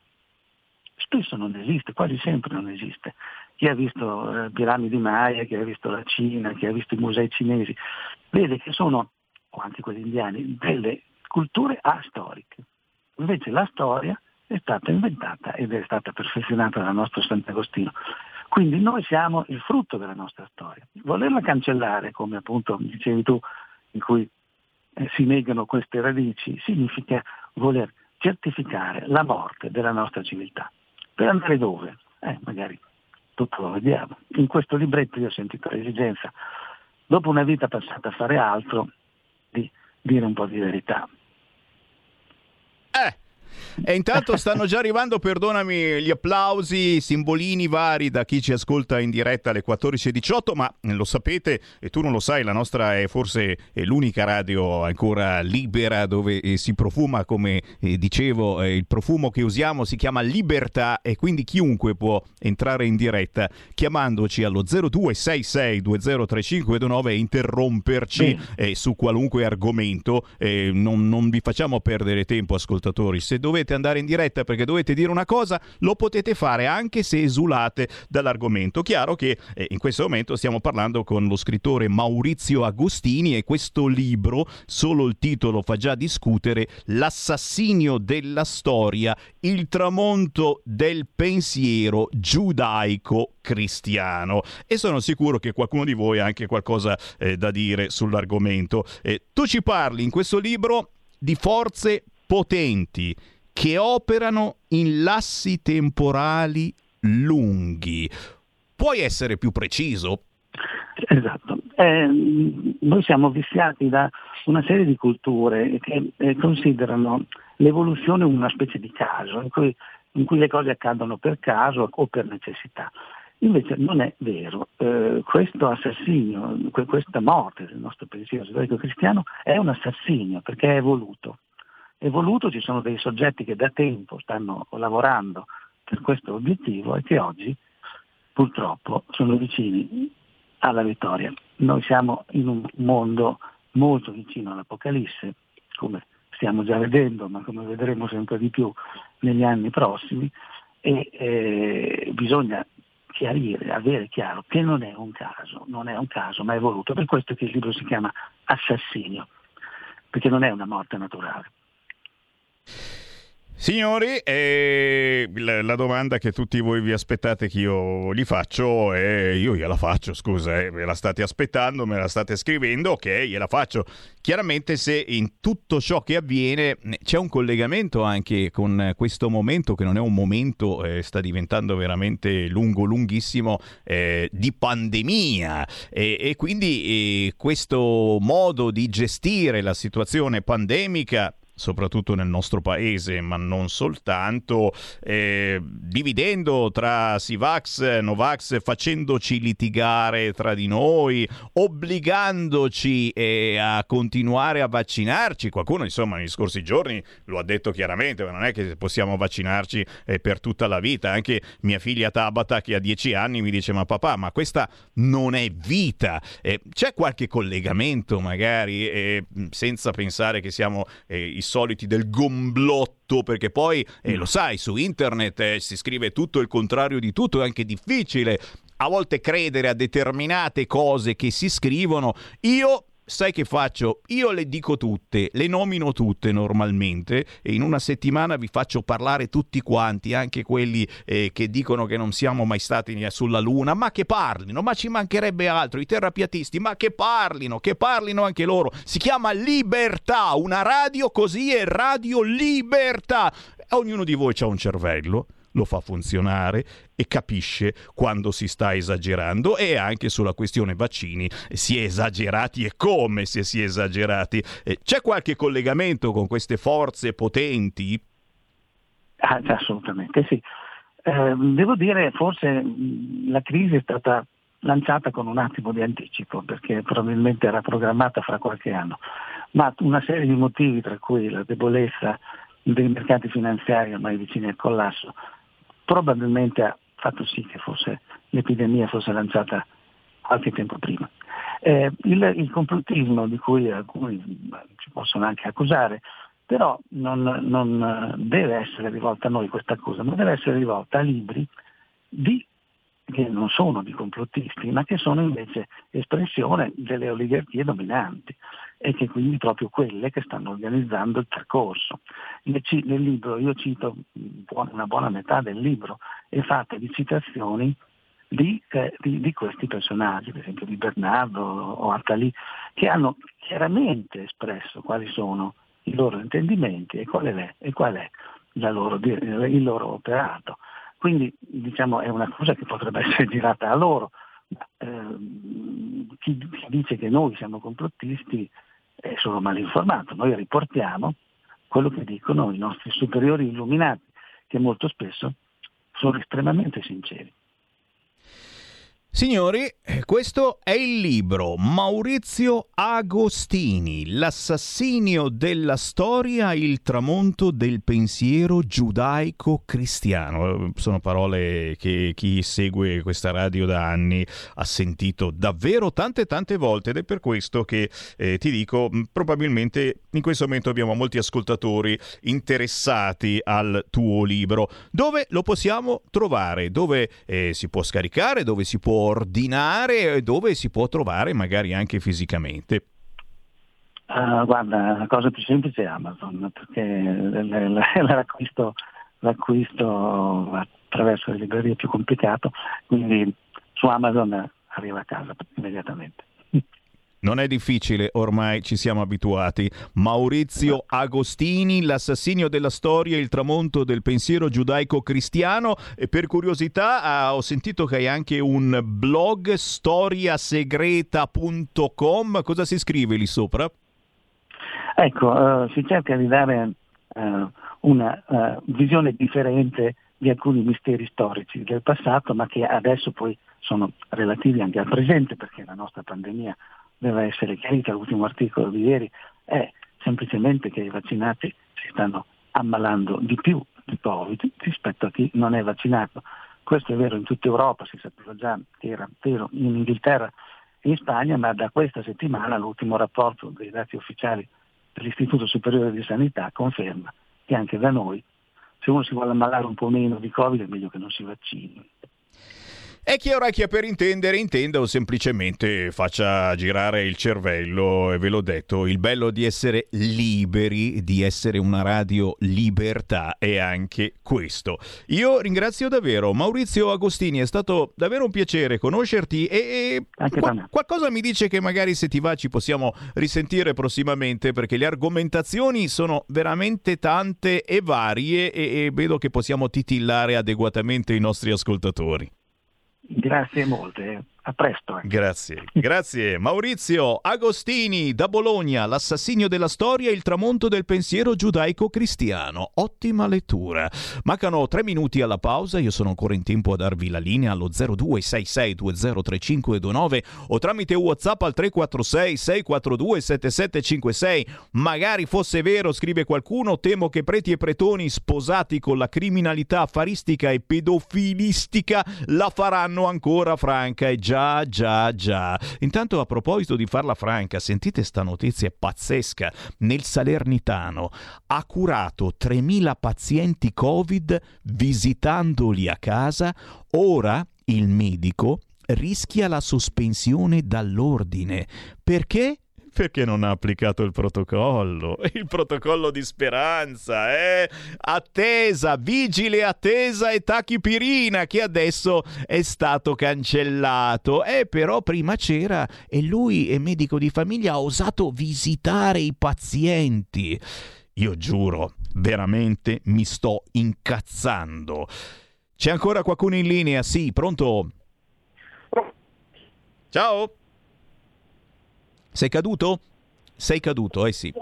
spesso non esiste, quasi sempre non esiste. Chi ha visto eh, piramidi Maya, chi ha visto la Cina, chi ha visto i musei cinesi, vede che sono, anche quelli indiani, delle culture astoriche. Invece la storia è stata inventata ed è stata perfezionata dal nostro Sant'Agostino. Quindi noi siamo il frutto della nostra storia. Volerla cancellare, come appunto dicevi tu, in cui eh, si negano queste radici, significa voler certificare la morte della nostra civiltà. Per andare dove? eh, magari tutto lo vediamo. In questo libretto io ho sentito l'esigenza, dopo una vita passata a fare altro, di dire un po' di verità. E intanto stanno già arrivando, perdonami, gli applausi, simbolini vari da chi ci ascolta in diretta alle 14.18, ma lo sapete e tu non lo sai, la nostra è forse l'unica radio ancora libera dove eh, si profuma, come eh, dicevo, eh, il profumo che usiamo si chiama libertà e quindi chiunque può entrare in diretta chiamandoci allo 0266203529 e interromperci eh, su qualunque argomento. Eh, non, non vi facciamo perdere tempo, ascoltatori. Se dovete dovete andare in diretta perché dovete dire una cosa, lo potete fare anche se esulate dall'argomento. Chiaro che eh, in questo momento stiamo parlando con lo scrittore Maurizio Agostini e questo libro, solo il titolo fa già discutere, L'assassinio della storia, il tramonto del pensiero giudaico cristiano e sono sicuro che qualcuno di voi ha anche qualcosa eh, da dire sull'argomento. Eh, tu ci parli in questo libro di forze potenti che operano in lassi temporali lunghi. Puoi essere più preciso? Esatto. Eh, noi siamo viziati da una serie di culture che eh, considerano l'evoluzione una specie di caso, in cui, in cui, le cose accadono per caso o per necessità. Invece non è vero, eh, questo assassinio, questa morte del nostro pensiero giudaico-cristiano è un assassinio perché è voluto evoluto, ci sono dei soggetti che da tempo stanno lavorando per questo obiettivo e che oggi purtroppo sono vicini alla vittoria. Noi siamo in un mondo molto vicino all'Apocalisse, come stiamo già vedendo, ma come vedremo sempre di più negli anni prossimi, e eh, bisogna chiarire, avere chiaro che non è un caso, non è un caso, ma è voluto. Per questo che il libro si chiama Assassinio, perché non è una morte naturale. Signori, eh, la domanda che tutti voi vi aspettate che io gli faccio, e io gliela faccio, scusa, eh, me la state aspettando, me la state scrivendo, ok, gliela faccio. Chiaramente se in tutto ciò che avviene c'è un collegamento anche con questo momento, che non è un momento, eh, sta diventando veramente lungo, lunghissimo, eh, di pandemia e, e quindi eh, questo modo di gestire la situazione pandemica soprattutto nel nostro paese, ma non soltanto, eh, dividendo tra Sivax, Novax, facendoci litigare tra di noi, obbligandoci eh, a continuare a vaccinarci. Qualcuno, insomma, negli scorsi giorni lo ha detto chiaramente, ma non è che possiamo vaccinarci eh, per tutta la vita. Anche mia figlia Tabata, che ha dieci anni, mi dice, ma papà, ma questa non è vita. Eh, c'è qualche collegamento, magari, eh, senza pensare che siamo eh, soliti del gomblotto, perché poi, eh, lo sai, su internet eh, si scrive tutto il contrario di tutto, è anche difficile a volte credere a determinate cose che si scrivono. Io sai che faccio? Io le dico tutte, le nomino tutte normalmente e in una settimana vi faccio parlare tutti quanti, anche quelli eh, che dicono che non siamo mai stati sulla Luna, ma che parlino, ma ci mancherebbe altro, i terrapiatisti, ma che parlino, che parlino anche loro. Si chiama Libertà, una radio così è Radio Libertà. Ognuno di voi ha un cervello lo fa funzionare e capisce quando si sta esagerando e anche sulla questione vaccini si è esagerati e come se si è esagerati. Eh, c'è qualche collegamento con queste forze potenti? Ah, assolutamente sì. Eh, devo dire, forse la crisi è stata lanciata con un attimo di anticipo, perché probabilmente era programmata fra qualche anno, ma una serie di motivi, tra cui la debolezza dei mercati finanziari ormai vicini al collasso, probabilmente ha fatto sì che fosse, l'epidemia fosse lanciata qualche tempo prima. Eh, il, il, complottismo di cui alcuni ci possono anche accusare, però non, non, deve essere rivolta a noi questa accusa, ma deve essere rivolta a libri di, che non sono di complottisti, ma che sono invece espressione delle oligarchie dominanti e che quindi proprio quelle che stanno organizzando il percorso. Nel, libro io cito una buona metà del libro è fatta di citazioni di, eh, di, di, questi personaggi, per esempio di Bernardo o Attali, che hanno chiaramente espresso quali sono i loro intendimenti e qual è, e qual è loro, il loro operato. Quindi diciamo è una cosa che potrebbe essere girata a loro. Eh, chi, chi, dice che noi siamo complottisti è solo mal informato. Noi riportiamo quello che dicono i nostri superiori illuminati, che molto spesso sono estremamente sinceri. Signori, questo è il libro Maurizio Agostini, L'assassinio della storia, il tramonto del pensiero giudaico-cristiano. Sono parole che chi segue questa radio da anni ha sentito davvero tante tante volte ed è per questo che eh, ti dico, probabilmente in questo momento abbiamo molti ascoltatori interessati al tuo libro. Dove lo possiamo trovare? Dove eh, si può scaricare? Dove si può ordinare dove si può trovare magari anche fisicamente? Uh, guarda, la cosa più semplice è Amazon, perché l'acquisto, l'acquisto attraverso le librerie è più complicato, quindi su Amazon arriva a casa immediatamente. Non è difficile, ormai ci siamo abituati. Maurizio Agostini, l'assassinio della storia, il tramonto del pensiero giudaico-cristiano. E per curiosità ah, ho sentito che hai anche un blog storiasegreta.com. Cosa si scrive lì sopra? Ecco, uh, si cerca di dare uh, una uh, visione differente di alcuni misteri storici del passato, ma che adesso poi sono relativi anche al presente, perché la nostra pandemia deve essere chiarita, l'ultimo articolo di ieri è semplicemente che i vaccinati si stanno ammalando di più di Covid rispetto a chi non è vaccinato. Questo è vero in tutta Europa, si sapeva già che era vero in Inghilterra e in Spagna, ma da questa settimana l'ultimo rapporto dei dati ufficiali dell'Istituto Superiore di Sanità conferma che anche da noi, se uno si vuole ammalare un po' meno di Covid, è meglio che non si vaccini. E chi orecchia per intendere, intenda o semplicemente faccia girare il cervello. E ve l'ho detto, il bello di essere liberi, di essere una radio libertà è anche questo. Io ringrazio davvero Maurizio Agostini, è stato davvero un piacere conoscerti e, e qua, qualcosa mi dice che magari se ti va ci possiamo risentire prossimamente perché le argomentazioni sono veramente tante e varie e, e vedo che possiamo titillare adeguatamente i nostri ascoltatori. Grazie molte, a presto. Eh. Grazie, grazie. Maurizio Agostini da Bologna, l'assassinio della storia e il tramonto del pensiero giudaico-cristiano. Ottima lettura. Mancano tre minuti alla pausa, io sono ancora in tempo a darvi la linea allo 0266203529 o tramite Whatsapp al 346 642 7756. Magari fosse vero, scrive qualcuno, temo che preti e pretoni sposati con la criminalità affaristica e pedofilistica la faranno ancora franca e già, già, già. Intanto a proposito di farla franca, sentite sta notizia pazzesca. Nel Salernitano ha curato 3.000 pazienti Covid visitandoli a casa. Ora il medico rischia la sospensione dall'ordine. Perché? Perché non ha applicato il protocollo? Il protocollo di speranza, eh? Attesa, vigile attesa e tachipirina che adesso è stato cancellato. Eh, però prima c'era e lui è medico di famiglia, ha osato visitare i pazienti. Io giuro, veramente mi sto incazzando. C'è ancora qualcuno in linea? Sì, pronto? Ciao. Sei caduto? Sei caduto, eh sì.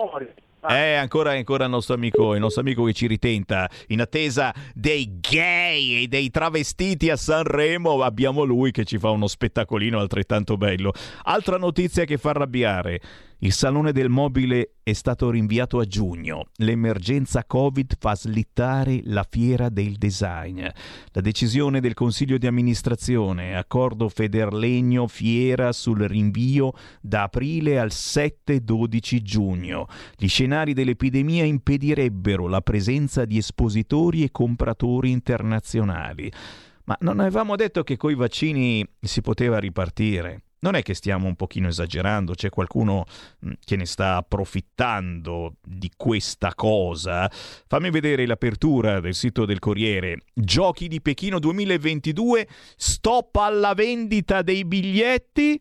Eh, ancora, ancora il nostro amico, il nostro amico che ci ritenta. In attesa dei gay e dei travestiti a Sanremo, abbiamo lui che ci fa uno spettacolino altrettanto bello. Altra notizia che fa arrabbiare. Il Salone del Mobile è stato rinviato a giugno. L'emergenza Covid fa slittare la fiera del design. La decisione del Consiglio di amministrazione, accordo Federlegno Fiera sul rinvio da aprile al 7-12 giugno. Gli scenari dell'epidemia impedirebbero la presenza di espositori e compratori internazionali. Ma non avevamo detto che coi vaccini si poteva ripartire? Non è che stiamo un pochino esagerando, c'è qualcuno mm, che ne sta approfittando di questa cosa. Fammi vedere l'apertura del sito del Corriere. Giochi di Pechino 2022, stop alla vendita dei biglietti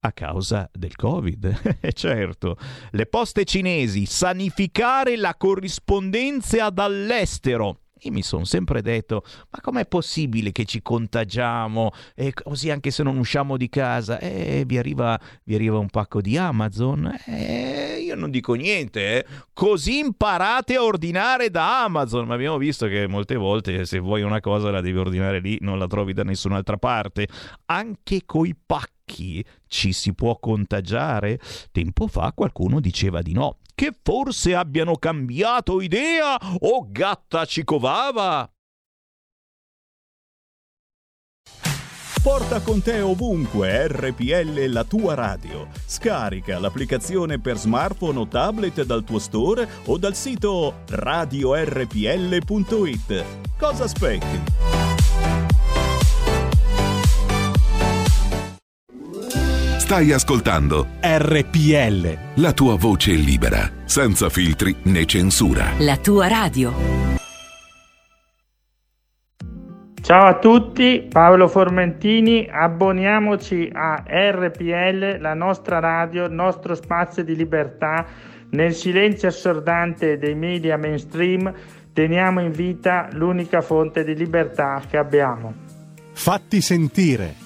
a causa del Covid. certo, le poste cinesi, sanificare la corrispondenza dall'estero. Io mi sono sempre detto, ma com'è possibile che ci contagiamo e così anche se non usciamo di casa? E vi arriva, vi arriva un pacco di Amazon? E io non dico niente, eh. così imparate a ordinare da Amazon, ma abbiamo visto che molte volte se vuoi una cosa la devi ordinare lì, non la trovi da nessun'altra parte. Anche coi pacchi ci si può contagiare? Tempo fa qualcuno diceva di no, che forse abbiano cambiato idea o gatta ci covava? Porta con te ovunque RPL la tua radio. Scarica l'applicazione per smartphone o tablet dal tuo store o dal sito radiorpl.it. Cosa aspetti? Stai ascoltando RPL. La tua voce libera, senza filtri né censura. La tua radio. Ciao a tutti, Paolo Formentini, abboniamoci a RPL, la nostra radio, il nostro spazio di libertà. Nel silenzio assordante dei media mainstream teniamo in vita l'unica fonte di libertà che abbiamo. Fatti sentire.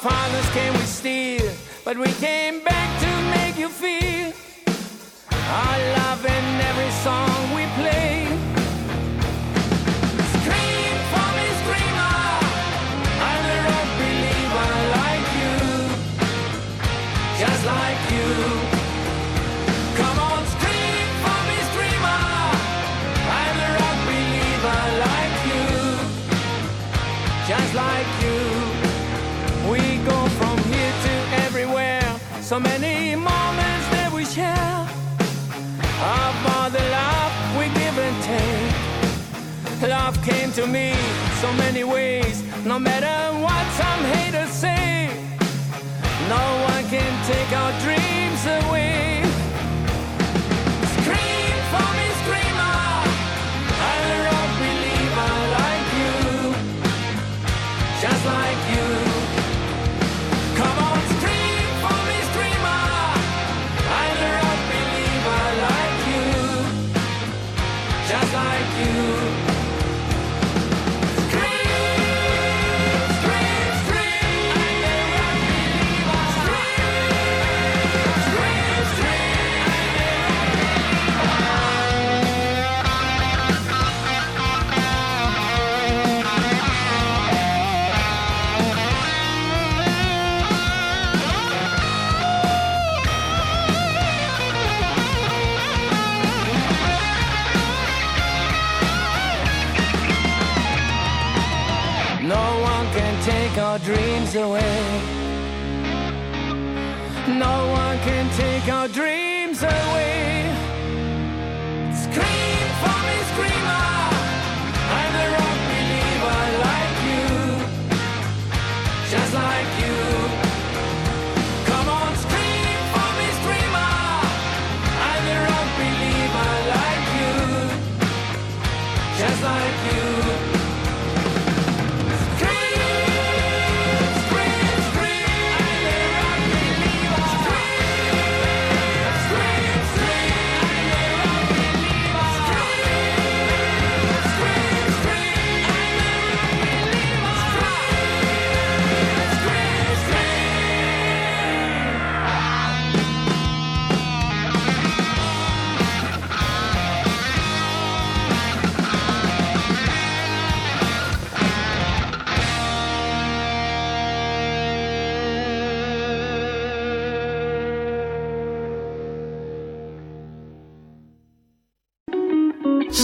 Fathers came with steel, but we came back to make you feel. Our love in every song to me so many ways. No matter what some haters say, no one can take our dreams away. Our dreams away. No one can take our dreams away.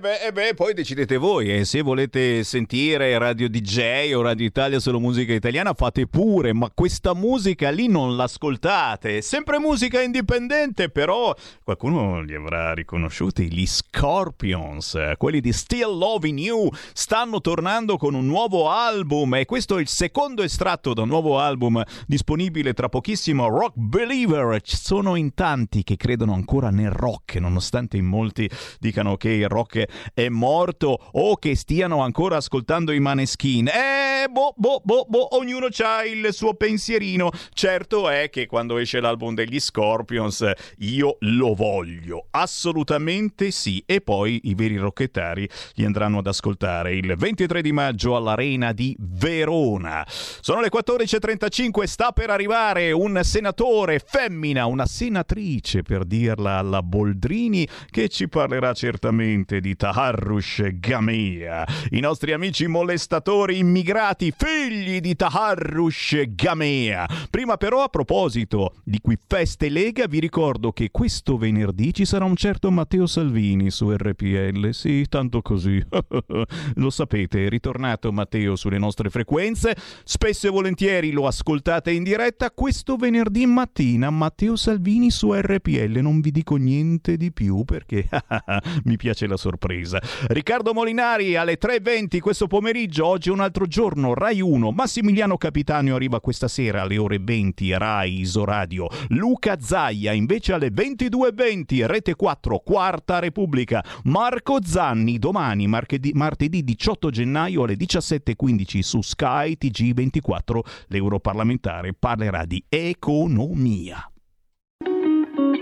Beh, eh beh, eh poi decidete voi. eh, se volete sentire Radio DJ o Radio Italia solo musica italiana, fate pure, ma questa musica lì non l'ascoltate. Sempre musica indipendente, però qualcuno li avrà riconosciuti. Gli Scorpions, quelli di Still Loving You, stanno tornando con un nuovo album e questo è il secondo estratto da un nuovo album disponibile tra pochissimo. Rock Believer. Ci sono in tanti che credono ancora nel rock, nonostante in molti dicano che il rock è morto o che stiano ancora ascoltando i Maneskin. Eh, boh, boh, boh, boh, ognuno ha il suo pensierino. Certo è che quando esce l'album degli Scorpions io lo voglio, assolutamente sì. E poi i veri rocchettari li andranno ad ascoltare il 23 di maggio all'Arena di Verona. Sono le 14.35, sta per arrivare un senatore femmina, una senatrice per dirla alla Boldrini, che ci parlerà certamente di Taharrush Gamea. I nostri amici molestatori immigrati, figli di Taharrush Gamea. Prima però, a proposito di qui Feste Lega, vi ricordo che questo venerdì ci sarà un certo Matteo Salvini su RPL. Sì, tanto così. lo sapete, è ritornato Matteo sulle nostre frequenze. Spesso e volentieri lo ascoltate in diretta. Questo venerdì mattina Matteo Salvini su RPL. Non vi dico niente di più perché mi piace la sorpresa. Riccardo Molinari alle 3.20 questo pomeriggio, oggi è un altro giorno, Rai 1, Massimiliano Capitanio arriva questa sera alle ore 20, Rai Isoradio, Luca Zaia invece alle 22.20, Rete 4, Quarta Repubblica, Marco Zanni domani, martedì, martedì 18 gennaio alle 17.15 su Sky TG24, l'europarlamentare parlerà di economia.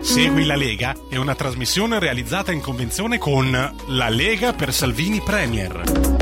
Segui la Lega è una trasmissione realizzata in convenzione con La Lega per Salvini Premier.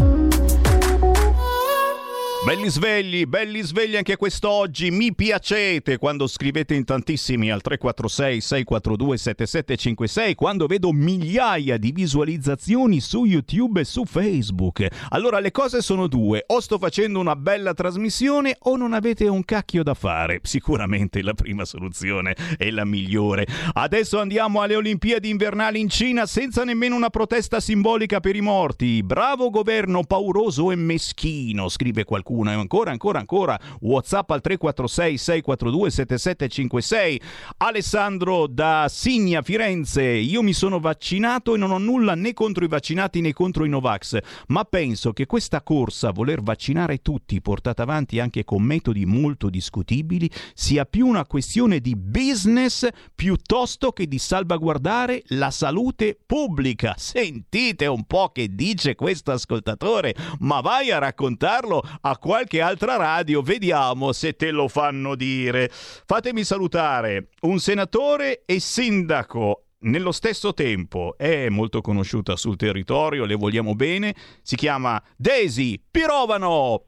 Belli svegli, belli svegli anche quest'oggi. Mi piacete quando scrivete in tantissimi al 346 642 7756, quando vedo migliaia di visualizzazioni su YouTube e su Facebook. Allora le cose sono due, o sto facendo una bella trasmissione o non avete un cacchio da fare. Sicuramente la prima soluzione è la migliore. Adesso andiamo alle Olimpiadi invernali in Cina senza nemmeno una protesta simbolica per i morti. Bravo governo pauroso e meschino, scrive qualcuno qualcuno. E ancora, ancora, ancora. WhatsApp al 346 642 7756. Alessandro da Signa, Firenze. Io mi sono vaccinato e non ho nulla né contro i vaccinati né contro i Novax, ma penso che questa corsa a voler vaccinare tutti, portata avanti anche con metodi molto discutibili, sia più una questione di business piuttosto che di salvaguardare la salute pubblica. Sentite un po' che dice questo ascoltatore, ma vai a raccontarlo a qualche altra radio, vediamo se te lo fanno dire. Fatemi salutare un senatore e sindaco nello stesso tempo è molto conosciuta sul territorio, le vogliamo bene, si chiama Daisy Pirovano.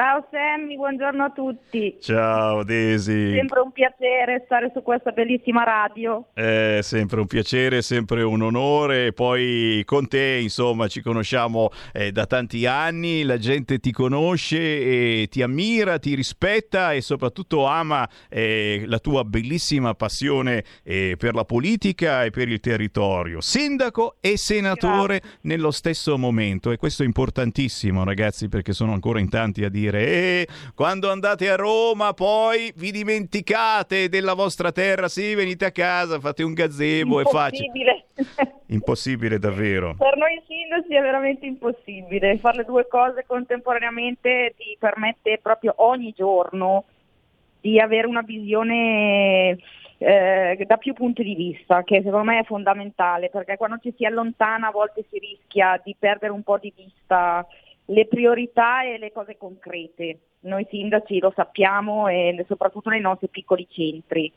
Ciao Sammy, buongiorno a tutti. Ciao Daisy. Sempre un piacere stare su questa bellissima radio. È sempre un piacere, sempre un onore. Poi con te, insomma, ci conosciamo eh, da tanti anni, la gente ti conosce e ti ammira, ti rispetta e soprattutto ama eh, la tua bellissima passione eh, per la politica e per il territorio. Sindaco e senatore Grazie. nello stesso momento e questo è importantissimo, ragazzi, perché sono ancora in tanti a dire dire eh, quando andate a Roma poi vi dimenticate della vostra terra, sì, venite a casa, fate un gazebo, è facile. Impossibile davvero. Per noi sindaci è veramente impossibile. Fare le due cose contemporaneamente ti permette proprio ogni giorno di avere una visione eh, da più punti di vista, che secondo me è fondamentale, perché quando ci si allontana a volte si rischia di perdere un po' di vista le priorità e le cose concrete. Noi sindaci lo sappiamo e soprattutto nei nostri piccoli centri.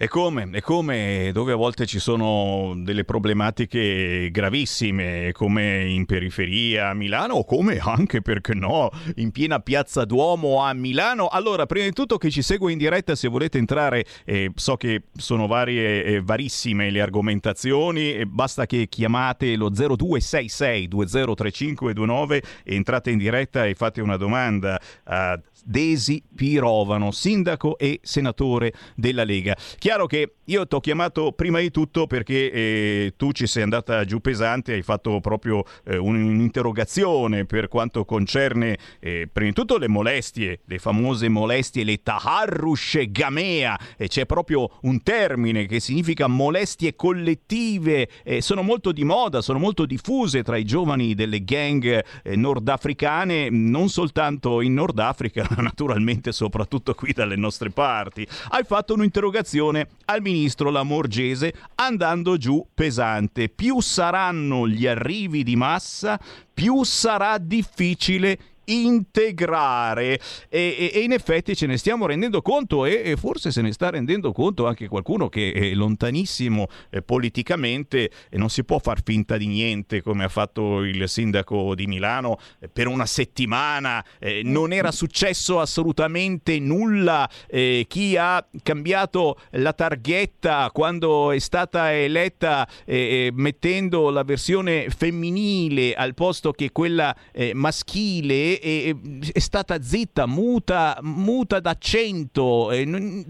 E come? E come? Dove a volte ci sono delle problematiche gravissime, come in periferia a Milano, o come anche, perché no, in piena piazza Duomo a Milano. Allora, prima di tutto che ci segue in diretta, se volete entrare, eh, so che sono varie, eh, varissime le argomentazioni, eh, basta che chiamate lo 0266 203529 e entrate in diretta e fate una domanda a Desi Pirovano, sindaco e senatore della Lega. Chiaro che io ti ho chiamato prima di tutto perché eh, tu ci sei andata giù pesante, hai fatto proprio eh, un'interrogazione per quanto concerne eh, prima di tutto le molestie, le famose molestie, le taharrush gamea, e c'è proprio un termine che significa molestie collettive, sono molto di moda, sono molto diffuse tra i giovani delle gang eh, nordafricane, non soltanto in Nord Africa, naturalmente soprattutto qui dalle nostre parti. Hai fatto un'interrogazione al ministro Lamorgese andando giù pesante. Più saranno gli arrivi di massa, più sarà difficile integrare. E, e, e, in effetti ce ne stiamo rendendo conto e, e, forse se ne sta rendendo conto anche qualcuno che è lontanissimo eh, politicamente e non si può far finta di niente come ha fatto il sindaco di Milano eh, per una settimana eh, non era successo assolutamente nulla eh, chi ha cambiato la targhetta quando è stata eletta eh, eh, mettendo la versione femminile al posto che quella maschile è, è stata zitta, muta, muta d'accento,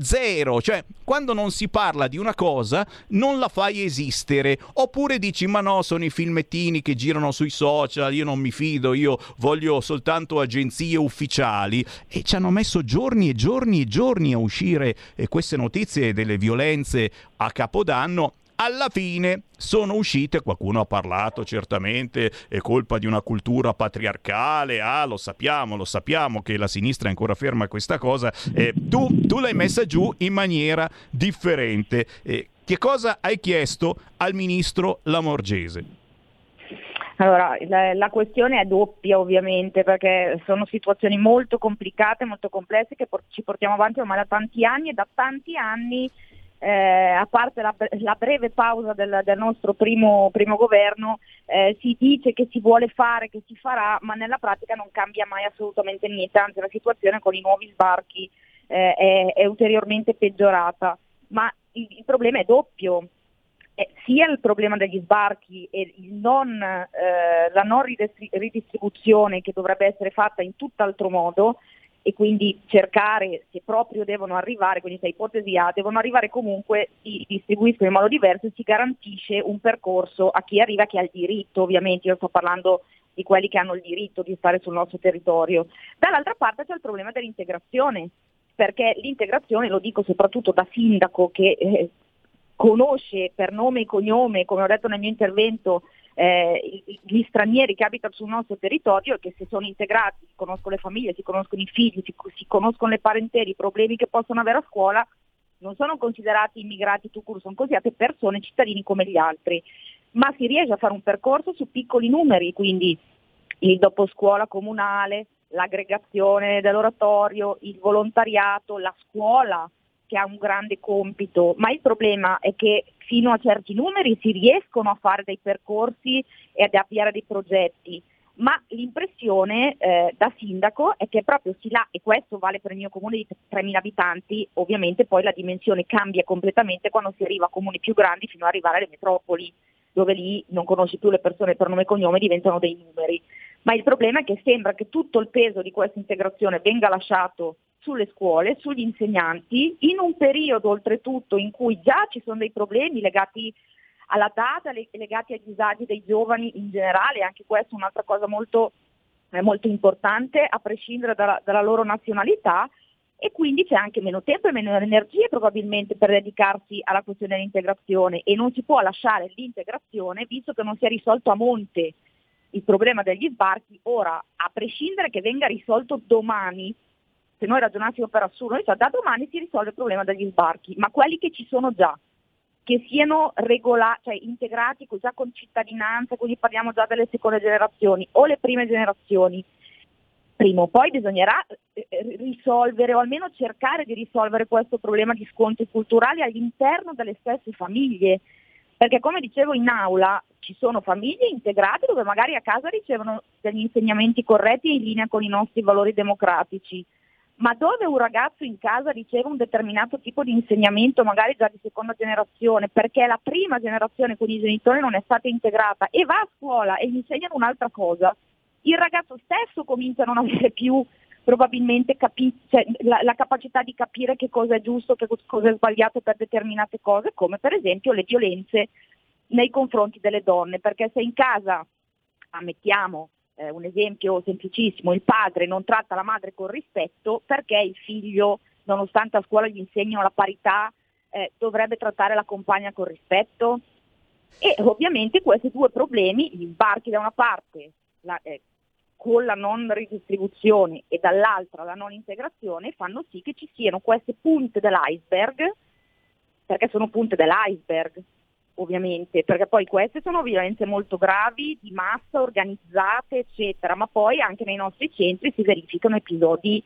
zero. Cioè, quando non si parla di una cosa, non la fai esistere. Oppure dici, ma no, sono i filmettini che girano sui social, io non mi fido, io voglio soltanto agenzie ufficiali. E ci hanno messo giorni e giorni e giorni a uscire eh, queste notizie delle violenze a Capodanno alla fine sono uscite, qualcuno ha parlato certamente, è colpa di una cultura patriarcale, ah lo sappiamo, lo sappiamo che la sinistra è ancora ferma a questa cosa, eh, tu, tu, l'hai messa giù in maniera differente. Eh, che cosa hai chiesto al ministro Lamorgese? Allora, la, la, questione è doppia ovviamente perché sono situazioni molto complicate, molto complesse che por- ci portiamo avanti ormai da tanti anni e da tanti anni eh, a parte la, la, breve pausa del, del nostro primo, primo governo, eh, si dice che si vuole fare, che si farà, ma nella pratica non cambia mai assolutamente niente, anzi la situazione con i nuovi sbarchi eh, è, è, ulteriormente peggiorata. Ma il, il problema è doppio, eh, sia il problema degli sbarchi e non, eh, la non ridistribuzione che dovrebbe essere fatta in tutt'altro modo, e quindi cercare se proprio devono arrivare, quindi se ipotesi A, devono arrivare comunque, si distribuiscono in modo diverso e si garantisce un percorso a chi arriva che ha il diritto, ovviamente io sto parlando di quelli che hanno il diritto di stare sul nostro territorio. Dall'altra parte c'è il problema dell'integrazione, perché l'integrazione, lo dico soprattutto da sindaco che eh, conosce per nome e cognome, come ho detto nel mio intervento, eh, gli stranieri che abitano sul nostro territorio e che se sono integrati, si conoscono le famiglie, si conoscono i figli, si, si conoscono le parentele, i problemi che possono avere a scuola, non sono considerati immigrati tu sono considerate persone, cittadini come gli altri, ma si riesce a fare un percorso su piccoli numeri, quindi il doposcuola comunale, l'aggregazione dell'oratorio, il volontariato, la scuola che ha un grande compito, ma il problema è che fino a certi numeri si riescono a fare dei percorsi e ad avviare dei progetti, ma l'impressione eh, da sindaco è che proprio si là, e questo vale per il mio comune di 3.000 abitanti, ovviamente poi la dimensione cambia completamente quando si arriva a comuni più grandi fino ad arrivare alle metropoli, dove lì non conosci più le persone per nome e cognome, diventano dei numeri. Ma il problema è che sembra che tutto il peso di questa integrazione venga lasciato sulle scuole, sugli insegnanti, in un periodo oltretutto in cui già ci sono dei problemi legati alla data, legati ai disagi dei giovani in generale, anche questa è un'altra cosa molto, eh, molto importante, a prescindere dalla, dalla loro nazionalità, e quindi c'è anche meno tempo e meno energie probabilmente per dedicarsi alla questione dell'integrazione e non si può lasciare l'integrazione visto che non si è risolto a monte il problema degli sbarchi, ora a prescindere che venga risolto domani, se noi ragionassimo per assurdo, noi da domani si risolve il problema degli sbarchi, ma quelli che ci sono già, che siano regolati, cioè integrati già con cittadinanza, quindi parliamo già delle seconde generazioni o le prime generazioni, prima o poi bisognerà eh, risolvere o almeno cercare di risolvere questo problema di scontri culturali all'interno delle stesse famiglie. Perché come dicevo in aula ci sono famiglie integrate dove magari a casa ricevono degli insegnamenti corretti in linea con i nostri valori democratici, ma dove un ragazzo in casa riceve un determinato tipo di insegnamento, magari già di seconda generazione, perché la prima generazione con i genitori non è stata integrata e va a scuola e gli insegnano un'altra cosa, il ragazzo stesso comincia a non avere più probabilmente capi- cioè, la, la, capacità di capire che cosa è giusto, che cosa è sbagliato per determinate cose, come per esempio le violenze nei confronti delle donne, perché se in casa, ammettiamo eh, un esempio semplicissimo, il padre non tratta la madre con rispetto, perché il figlio, nonostante a scuola gli insegnino la parità, eh, dovrebbe trattare la compagna con rispetto? E ovviamente questi due problemi, gli sbarchi da una parte, la, eh, con la non ridistribuzione e dall'altra la non integrazione fanno sì che ci siano queste punte dell'iceberg, perché sono punte dell'iceberg ovviamente, perché poi queste sono violenze molto gravi, di massa, organizzate, eccetera, ma poi anche nei nostri centri si verificano episodi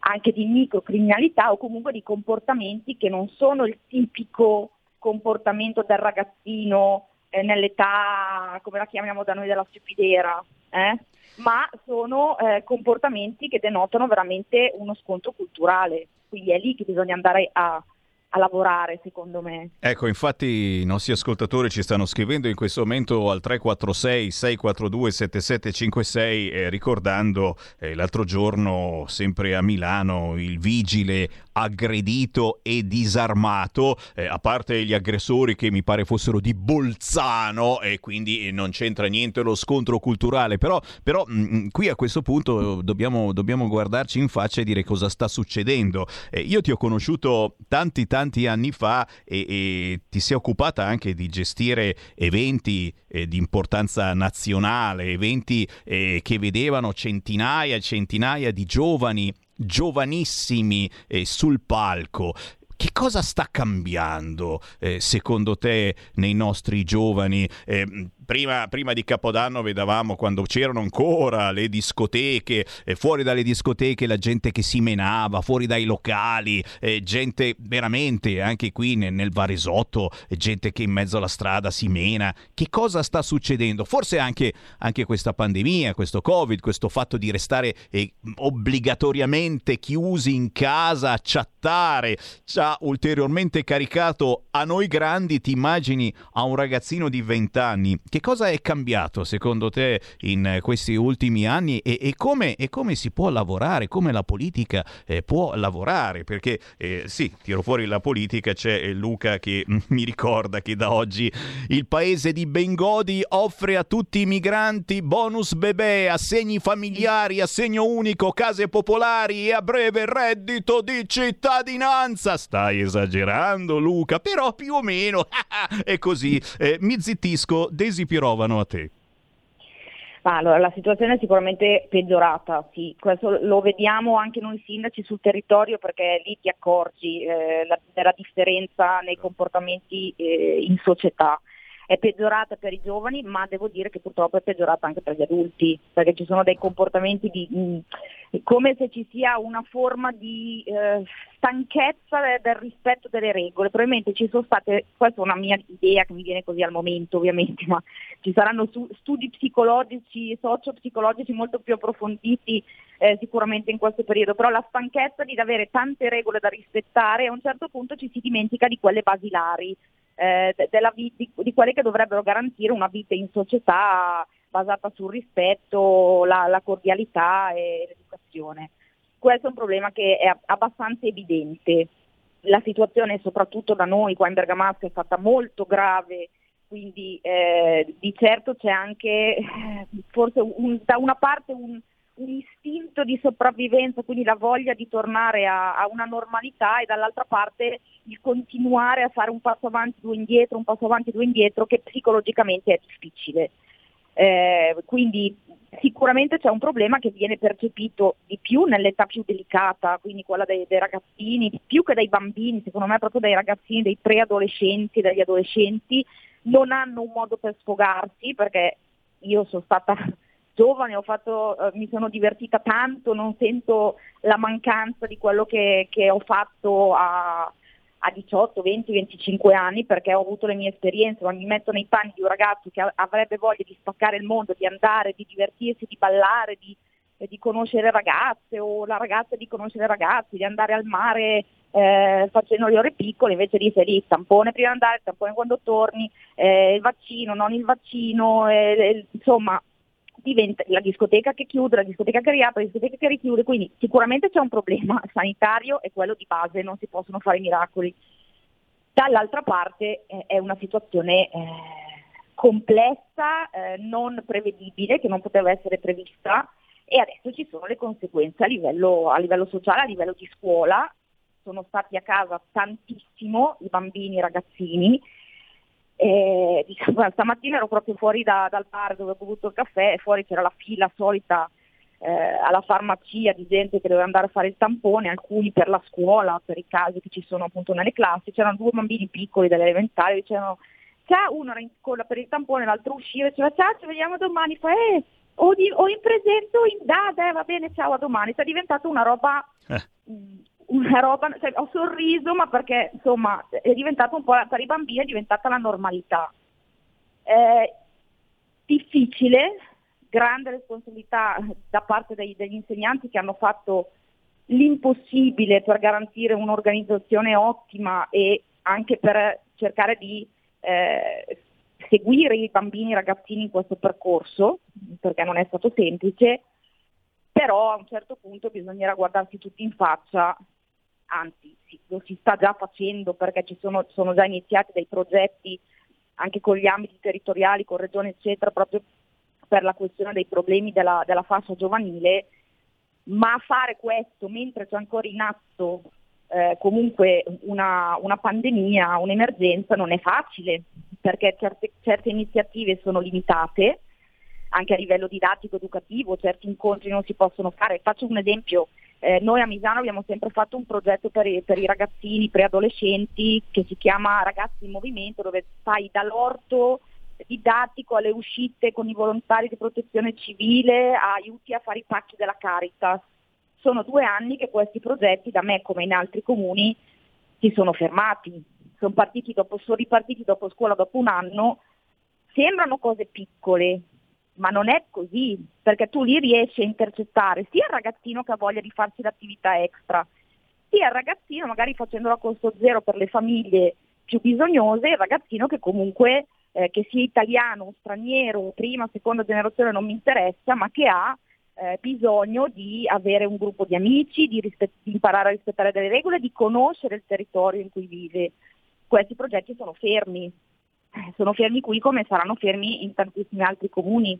anche di microcriminalità o comunque di comportamenti che non sono il tipico comportamento del ragazzino eh, nell'età, come la chiamiamo da noi, della stupidera, eh? ma sono eh, comportamenti che denotano veramente uno scontro culturale, quindi è lì che bisogna andare a, a lavorare, secondo me. Ecco, infatti i nostri ascoltatori ci stanno scrivendo in questo momento al 346 642 7756 eh, ricordando eh, l'altro giorno sempre a Milano il vigile aggredito e disarmato, eh, a parte gli aggressori che mi pare fossero di Bolzano e quindi non c'entra niente lo scontro culturale, però, però mh, mm, mm, qui a questo punto dobbiamo, dobbiamo, guardarci in faccia e dire cosa sta succedendo. Eh, io ti ho conosciuto tanti tanti anni fa e, e ti sei occupata anche di gestire eventi eh, di importanza nazionale, eventi eh, che vedevano centinaia e centinaia di giovani giovanissimi eh, sul palco. Che cosa sta cambiando eh, secondo te nei nostri giovani? Eh, Prima, prima, di Capodanno vedevamo quando c'erano ancora le discoteche, eh, fuori dalle discoteche la gente che si menava, fuori dai locali, eh, gente veramente anche qui nel, nel Varesotto, eh, gente che in mezzo alla strada si mena. Che cosa sta succedendo? Forse anche, anche questa pandemia, questo Covid, questo fatto di restare eh, obbligatoriamente chiusi in casa a chattare, ci ha ulteriormente caricato a noi grandi. Ti immagini a un ragazzino di 20 anni che cosa è cambiato secondo te in questi ultimi anni e, e, come, e come, si può lavorare, come la politica eh, può lavorare? Perché eh, sì, tiro fuori la politica, c'è Luca che mi ricorda che da oggi il paese di Bengodi offre a tutti i migranti bonus bebè, assegni familiari, assegno unico, case popolari e a breve reddito di cittadinanza. Stai esagerando Luca, però più o meno è così. Eh, mi zittisco, pirovano a te? Allora, la situazione è sicuramente peggiorata, sì. questo lo vediamo anche noi sindaci sul territorio perché lì ti accorgi eh, la, della differenza nei comportamenti eh, in società. È peggiorata per i giovani, ma devo dire che purtroppo è peggiorata anche per gli adulti, perché ci sono dei comportamenti di, mh, come se ci sia una forma di eh, stanchezza del rispetto delle regole. Probabilmente ci sono state, questa è una mia idea che mi viene così al momento ovviamente, ma ci saranno su, studi psicologici, socio-psicologici molto più approfonditi eh, sicuramente in questo periodo, però la stanchezza di avere tante regole da rispettare a un certo punto ci si dimentica di quelle basilari, eh, della, di, di quelle che dovrebbero garantire una vita in società basata sul rispetto, la, la cordialità e l'educazione. Questo è un problema che è abbastanza evidente. La situazione soprattutto da noi qua in Bergamasco è stata molto grave, quindi eh, di certo c'è anche eh, forse un, da una parte un, un, istinto di sopravvivenza, quindi la voglia di tornare a, a, una normalità e dall'altra parte il continuare a fare un passo avanti, due indietro, un passo avanti, due indietro, che psicologicamente è difficile. Eh, quindi sicuramente c'è un problema che viene percepito di più nell'età più delicata, quindi quella dei, dei, ragazzini, più che dai bambini, secondo me proprio dai ragazzini, dei preadolescenti, dagli adolescenti, non hanno un modo per sfogarsi, perché io sono stata giovane, fatto, eh, mi sono divertita tanto, non sento la mancanza di quello che, che ho fatto a, a 18, 20, 25 anni perché ho avuto le mie esperienze, ma mi metto nei panni di un ragazzo che avrebbe voglia di spaccare il mondo, di andare, di divertirsi, di ballare, di, di conoscere ragazze o la ragazza di conoscere ragazzi, di andare al mare eh, facendo le ore piccole, invece di lì tampone prima di andare, tampone quando torni, eh, il vaccino, non il vaccino, eh, insomma diventa la discoteca che chiude, la discoteca che riapre, la discoteca che richiude, quindi sicuramente c'è un problema sanitario e quello di base, non si possono fare miracoli. Dall'altra parte eh, è una situazione eh, complessa, eh, non prevedibile, che non poteva essere prevista e adesso ci sono le conseguenze a livello, a livello sociale, a livello di scuola. Sono stati a casa tantissimo i bambini, i ragazzini e, diciamo, stamattina ero proprio fuori da, dal bar dove ho bevuto il caffè e fuori c'era la fila solita eh, alla farmacia di gente che doveva andare a fare il tampone, alcuni per la scuola, per i casi che ci sono appunto nelle classi, c'erano due bambini piccoli delle elementari, dicevano ciao, uno era in colla per il tampone, l'altro usciva e diceva ciao, ci vediamo domani, fa eh, o, di, o in presenza o in data, eh, va bene, ciao, a domani, è diventato una roba... Eh una roba, cioè, ho sorriso ma perché insomma è diventato un po' per i bambini è diventata la normalità. Eh, difficile, grande responsabilità da parte dei, degli insegnanti che hanno fatto l'impossibile per garantire un'organizzazione ottima e anche per cercare di eh, seguire i bambini e i ragazzini in questo percorso, perché non è stato semplice, però a un certo punto bisognerà guardarsi tutti in faccia anzi sì, lo si sta già facendo perché ci sono, sono già iniziati dei progetti anche con gli ambiti territoriali, con regioni eccetera, proprio per la questione dei problemi della, della fascia giovanile, ma fare questo mentre c'è ancora in atto eh, comunque una, una, pandemia, un'emergenza, non è facile, perché certe, certe iniziative sono limitate, anche a livello didattico, educativo, certi incontri non si possono fare. Faccio un esempio, eh, noi a Misano abbiamo sempre fatto un progetto per i, per i ragazzini preadolescenti che si chiama Ragazzi in Movimento, dove fai dall'orto didattico alle uscite con i volontari di protezione civile, aiuti a fare i pacchi della Caritas. Sono due anni che questi progetti, da me come in altri comuni, si sono fermati. Sono, dopo, sono ripartiti dopo scuola dopo un anno. Sembrano cose piccole, ma non è così, perché tu lì riesci a intercettare sia il ragazzino che ha voglia di farsi l'attività extra, sia il ragazzino magari facendolo a costo zero per le famiglie più bisognose, il ragazzino che comunque eh, che sia italiano straniero, prima, seconda generazione non mi interessa, ma che ha eh, bisogno di avere un gruppo di amici, di, rispet- di imparare a rispettare delle regole, di conoscere il territorio in cui vive. Questi progetti sono fermi, sono fermi qui come saranno fermi in tantissimi altri comuni.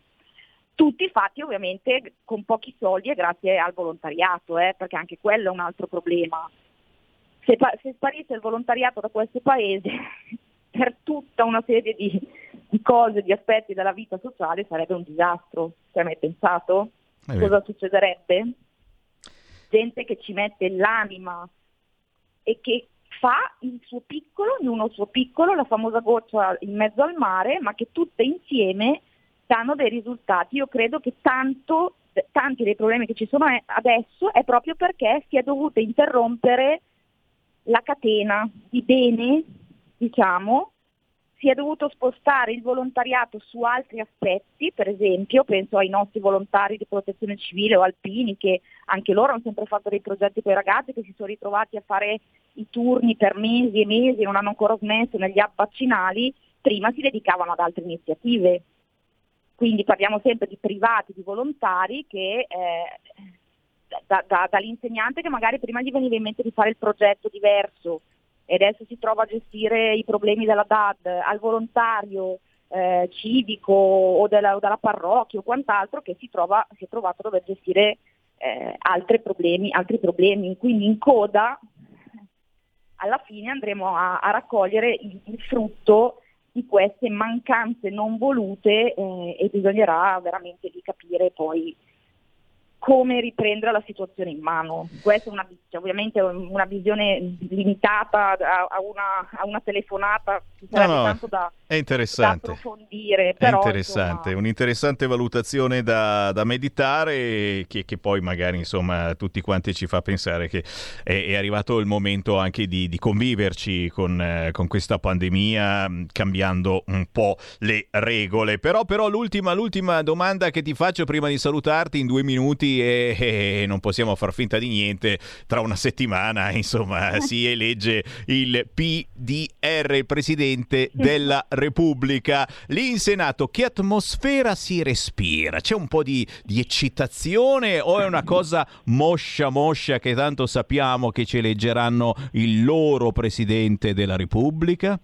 Tutti fatti ovviamente con pochi soldi e grazie al volontariato, eh, perché anche quello è un altro problema. Se, se sparisse il volontariato da questo paese, per tutta una serie di, di, cose, di aspetti della vita sociale sarebbe un disastro. Ci hai mai pensato? Eh Cosa succederebbe? Gente che ci mette l'anima e che fa il suo piccolo, ognuno il suo piccolo, la famosa goccia in mezzo al mare, ma che tutte insieme danno dei risultati. Io credo che tanto, tanti dei problemi che ci sono adesso è proprio perché si è dovuta interrompere la catena di bene, diciamo, si è dovuto spostare il volontariato su altri aspetti, per esempio penso ai nostri volontari di protezione civile o alpini che anche loro hanno sempre fatto dei progetti con i ragazzi che si sono ritrovati a fare i turni per mesi e mesi, non hanno ancora smesso negli app vaccinali, prima si dedicavano ad altre iniziative. Quindi parliamo sempre di privati, di volontari che eh, da, da, dall'insegnante che magari prima gli veniva in mente di fare il progetto diverso e adesso si trova a gestire i problemi della DAD, al volontario eh, civico o della, della, parrocchia o quant'altro che si, trova, si è trovato a dover gestire eh, altri, problemi, altri problemi. Quindi in coda alla fine andremo a, a raccogliere il, il, frutto di queste mancanze non volute eh, e bisognerà veramente di capire poi come riprendere la situazione in mano. Questa è una, cioè, ovviamente una visione limitata a, a, una, a una, telefonata, ci No, no, tanto da, è interessante. da approfondire. È Però, interessante, un'interessante valutazione da, da meditare che, che poi magari insomma tutti quanti ci fa pensare che è, è arrivato il momento anche di, di conviverci con, eh, con questa pandemia mh, cambiando un po' le regole. Però, però l'ultima, l'ultima domanda che ti faccio prima di salutarti in due minuti e, e non possiamo far finta di niente, tra una settimana insomma si elegge il PDR, il Presidente della Repubblica. Lì in Senato che atmosfera si respira? C'è un po' di, di eccitazione o è una cosa moscia moscia che tanto sappiamo che ci eleggeranno il loro Presidente della Repubblica?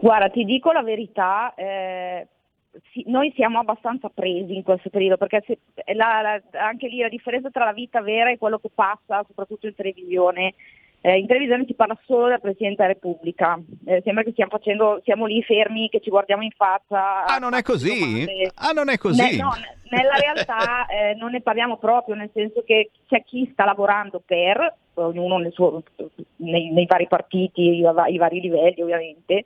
Guarda, ti dico la verità, eh, sì, noi siamo abbastanza presi in questo periodo perché se- la- la- anche lì la differenza tra la vita vera e quello che passa, soprattutto in televisione. Eh, in televisione si parla solo del Presidente della Repubblica, Eh, sembra che stiamo facendo, siamo lì fermi, che ci guardiamo in faccia. Ah, non è così? Ah, non è così? Ne- no, ne- nella realtà eh, non ne parliamo proprio, nel senso che c'è chi sta lavorando per, ognuno nel suo- nei, nei vari partiti, i, i vari livelli ovviamente,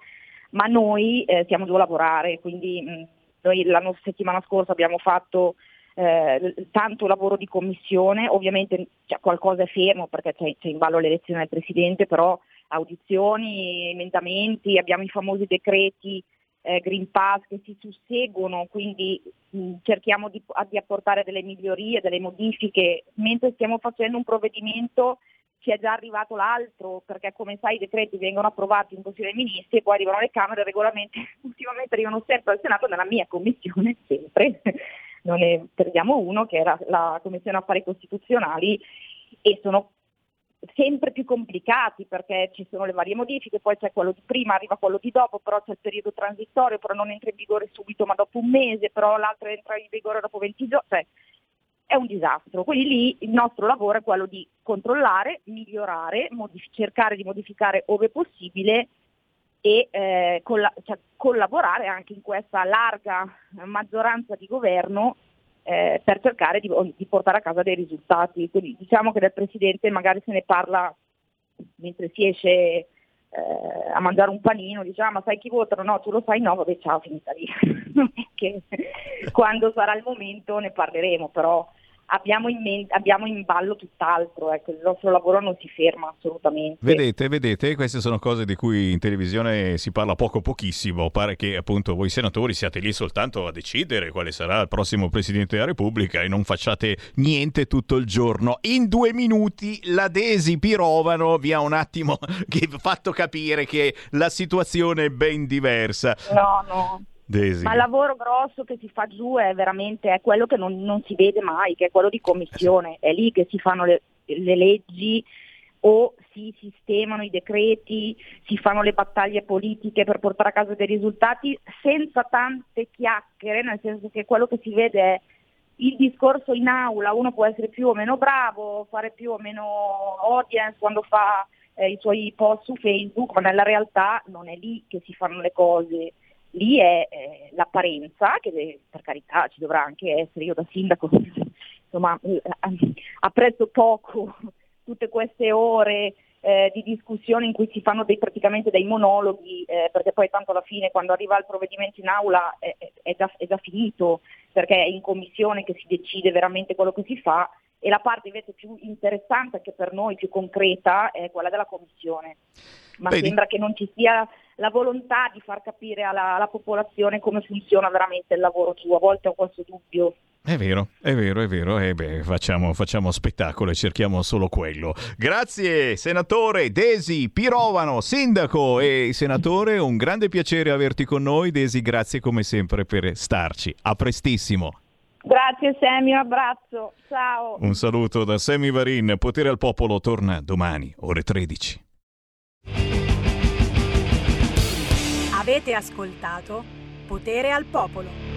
ma noi eh, siamo giù a lavorare, quindi mh, noi l'anno settimana scorsa abbiamo fatto eh, tanto lavoro di commissione, ovviamente cioè, qualcosa è fermo perché c'è, c'è in ballo l'elezione del Presidente, però audizioni, emendamenti, abbiamo i famosi decreti eh, Green Pass che si susseguono, quindi mh, cerchiamo di, di apportare delle migliorie, delle modifiche, mentre stiamo facendo un provvedimento ci è già arrivato l'altro, perché come sai i decreti vengono approvati in Consiglio dei Ministri e poi arrivano alle Camere, regolamenti ultimamente arrivano sempre al Senato nella mia commissione, sempre, non ne perdiamo uno, che era la Commissione Affari Costituzionali, e sono sempre più complicati perché ci sono le varie modifiche, poi c'è quello di prima, arriva quello di dopo, però c'è il periodo transitorio, però non entra in vigore subito ma dopo un mese, però l'altro entra in vigore dopo 20 giorni, cioè è un disastro. Quindi lì il nostro lavoro è quello di controllare, migliorare, modif- cercare di modificare ove possibile e eh, colla- cioè, collaborare anche in questa larga maggioranza di governo eh, per cercare di, di portare a casa dei risultati. Quindi diciamo che del Presidente magari se ne parla mentre si esce eh, a mangiare un panino, diciamo ma sai chi votano? No, tu lo sai? No, vabbè ciao, finita lì. Quando sarà il momento ne parleremo, però abbiamo in, men- abbiamo in ballo tutt'altro, ecco, il nostro lavoro non si ferma assolutamente. Vedete, vedete, queste sono cose di cui in televisione si parla poco pochissimo. Pare che appunto voi senatori siate lì soltanto a decidere quale sarà il prossimo Presidente della Repubblica e non facciate niente tutto il giorno. In due minuti la Desi Pirovano vi ha un attimo che- fatto capire che la situazione è ben diversa. No, no. Desi. Ma il lavoro grosso che si fa giù è veramente è quello che non, non si vede mai, che è quello di commissione, è lì che si fanno le, le leggi o si sistemano i decreti, si fanno le battaglie politiche per portare a casa dei risultati senza tante chiacchiere, nel senso che quello che si vede è il discorso in aula, uno può essere più o meno bravo, fare più o meno audience quando fa eh, i suoi post su Facebook, ma nella realtà non è lì che si fanno le cose lì è eh, l'apparenza, che per carità ci dovrà anche essere, io da sindaco insomma eh, apprezzo poco tutte queste ore eh, di discussione in cui si fanno dei, praticamente dei monologhi, eh, perché poi tanto alla fine quando arriva il provvedimento in aula è- è già, è già finito, perché è in commissione che si decide veramente quello che si fa e la parte invece più interessante, anche per noi più concreta, è quella della commissione. Ma Vedi? sembra che non ci sia la volontà di far capire alla, alla popolazione come funziona veramente il lavoro giù. A volte ho questo dubbio. È vero, è vero, è vero. E beh, facciamo, facciamo spettacolo e cerchiamo solo quello. Grazie, senatore Desi Pirovano, sindaco e senatore. Un grande piacere averti con noi. Desi, grazie come sempre per starci. A prestissimo. Grazie Sammy, un abbraccio. Ciao. Un saluto da Sammy Varin. Potere al popolo torna domani, ore 13. Avete ascoltato Potere al Popolo.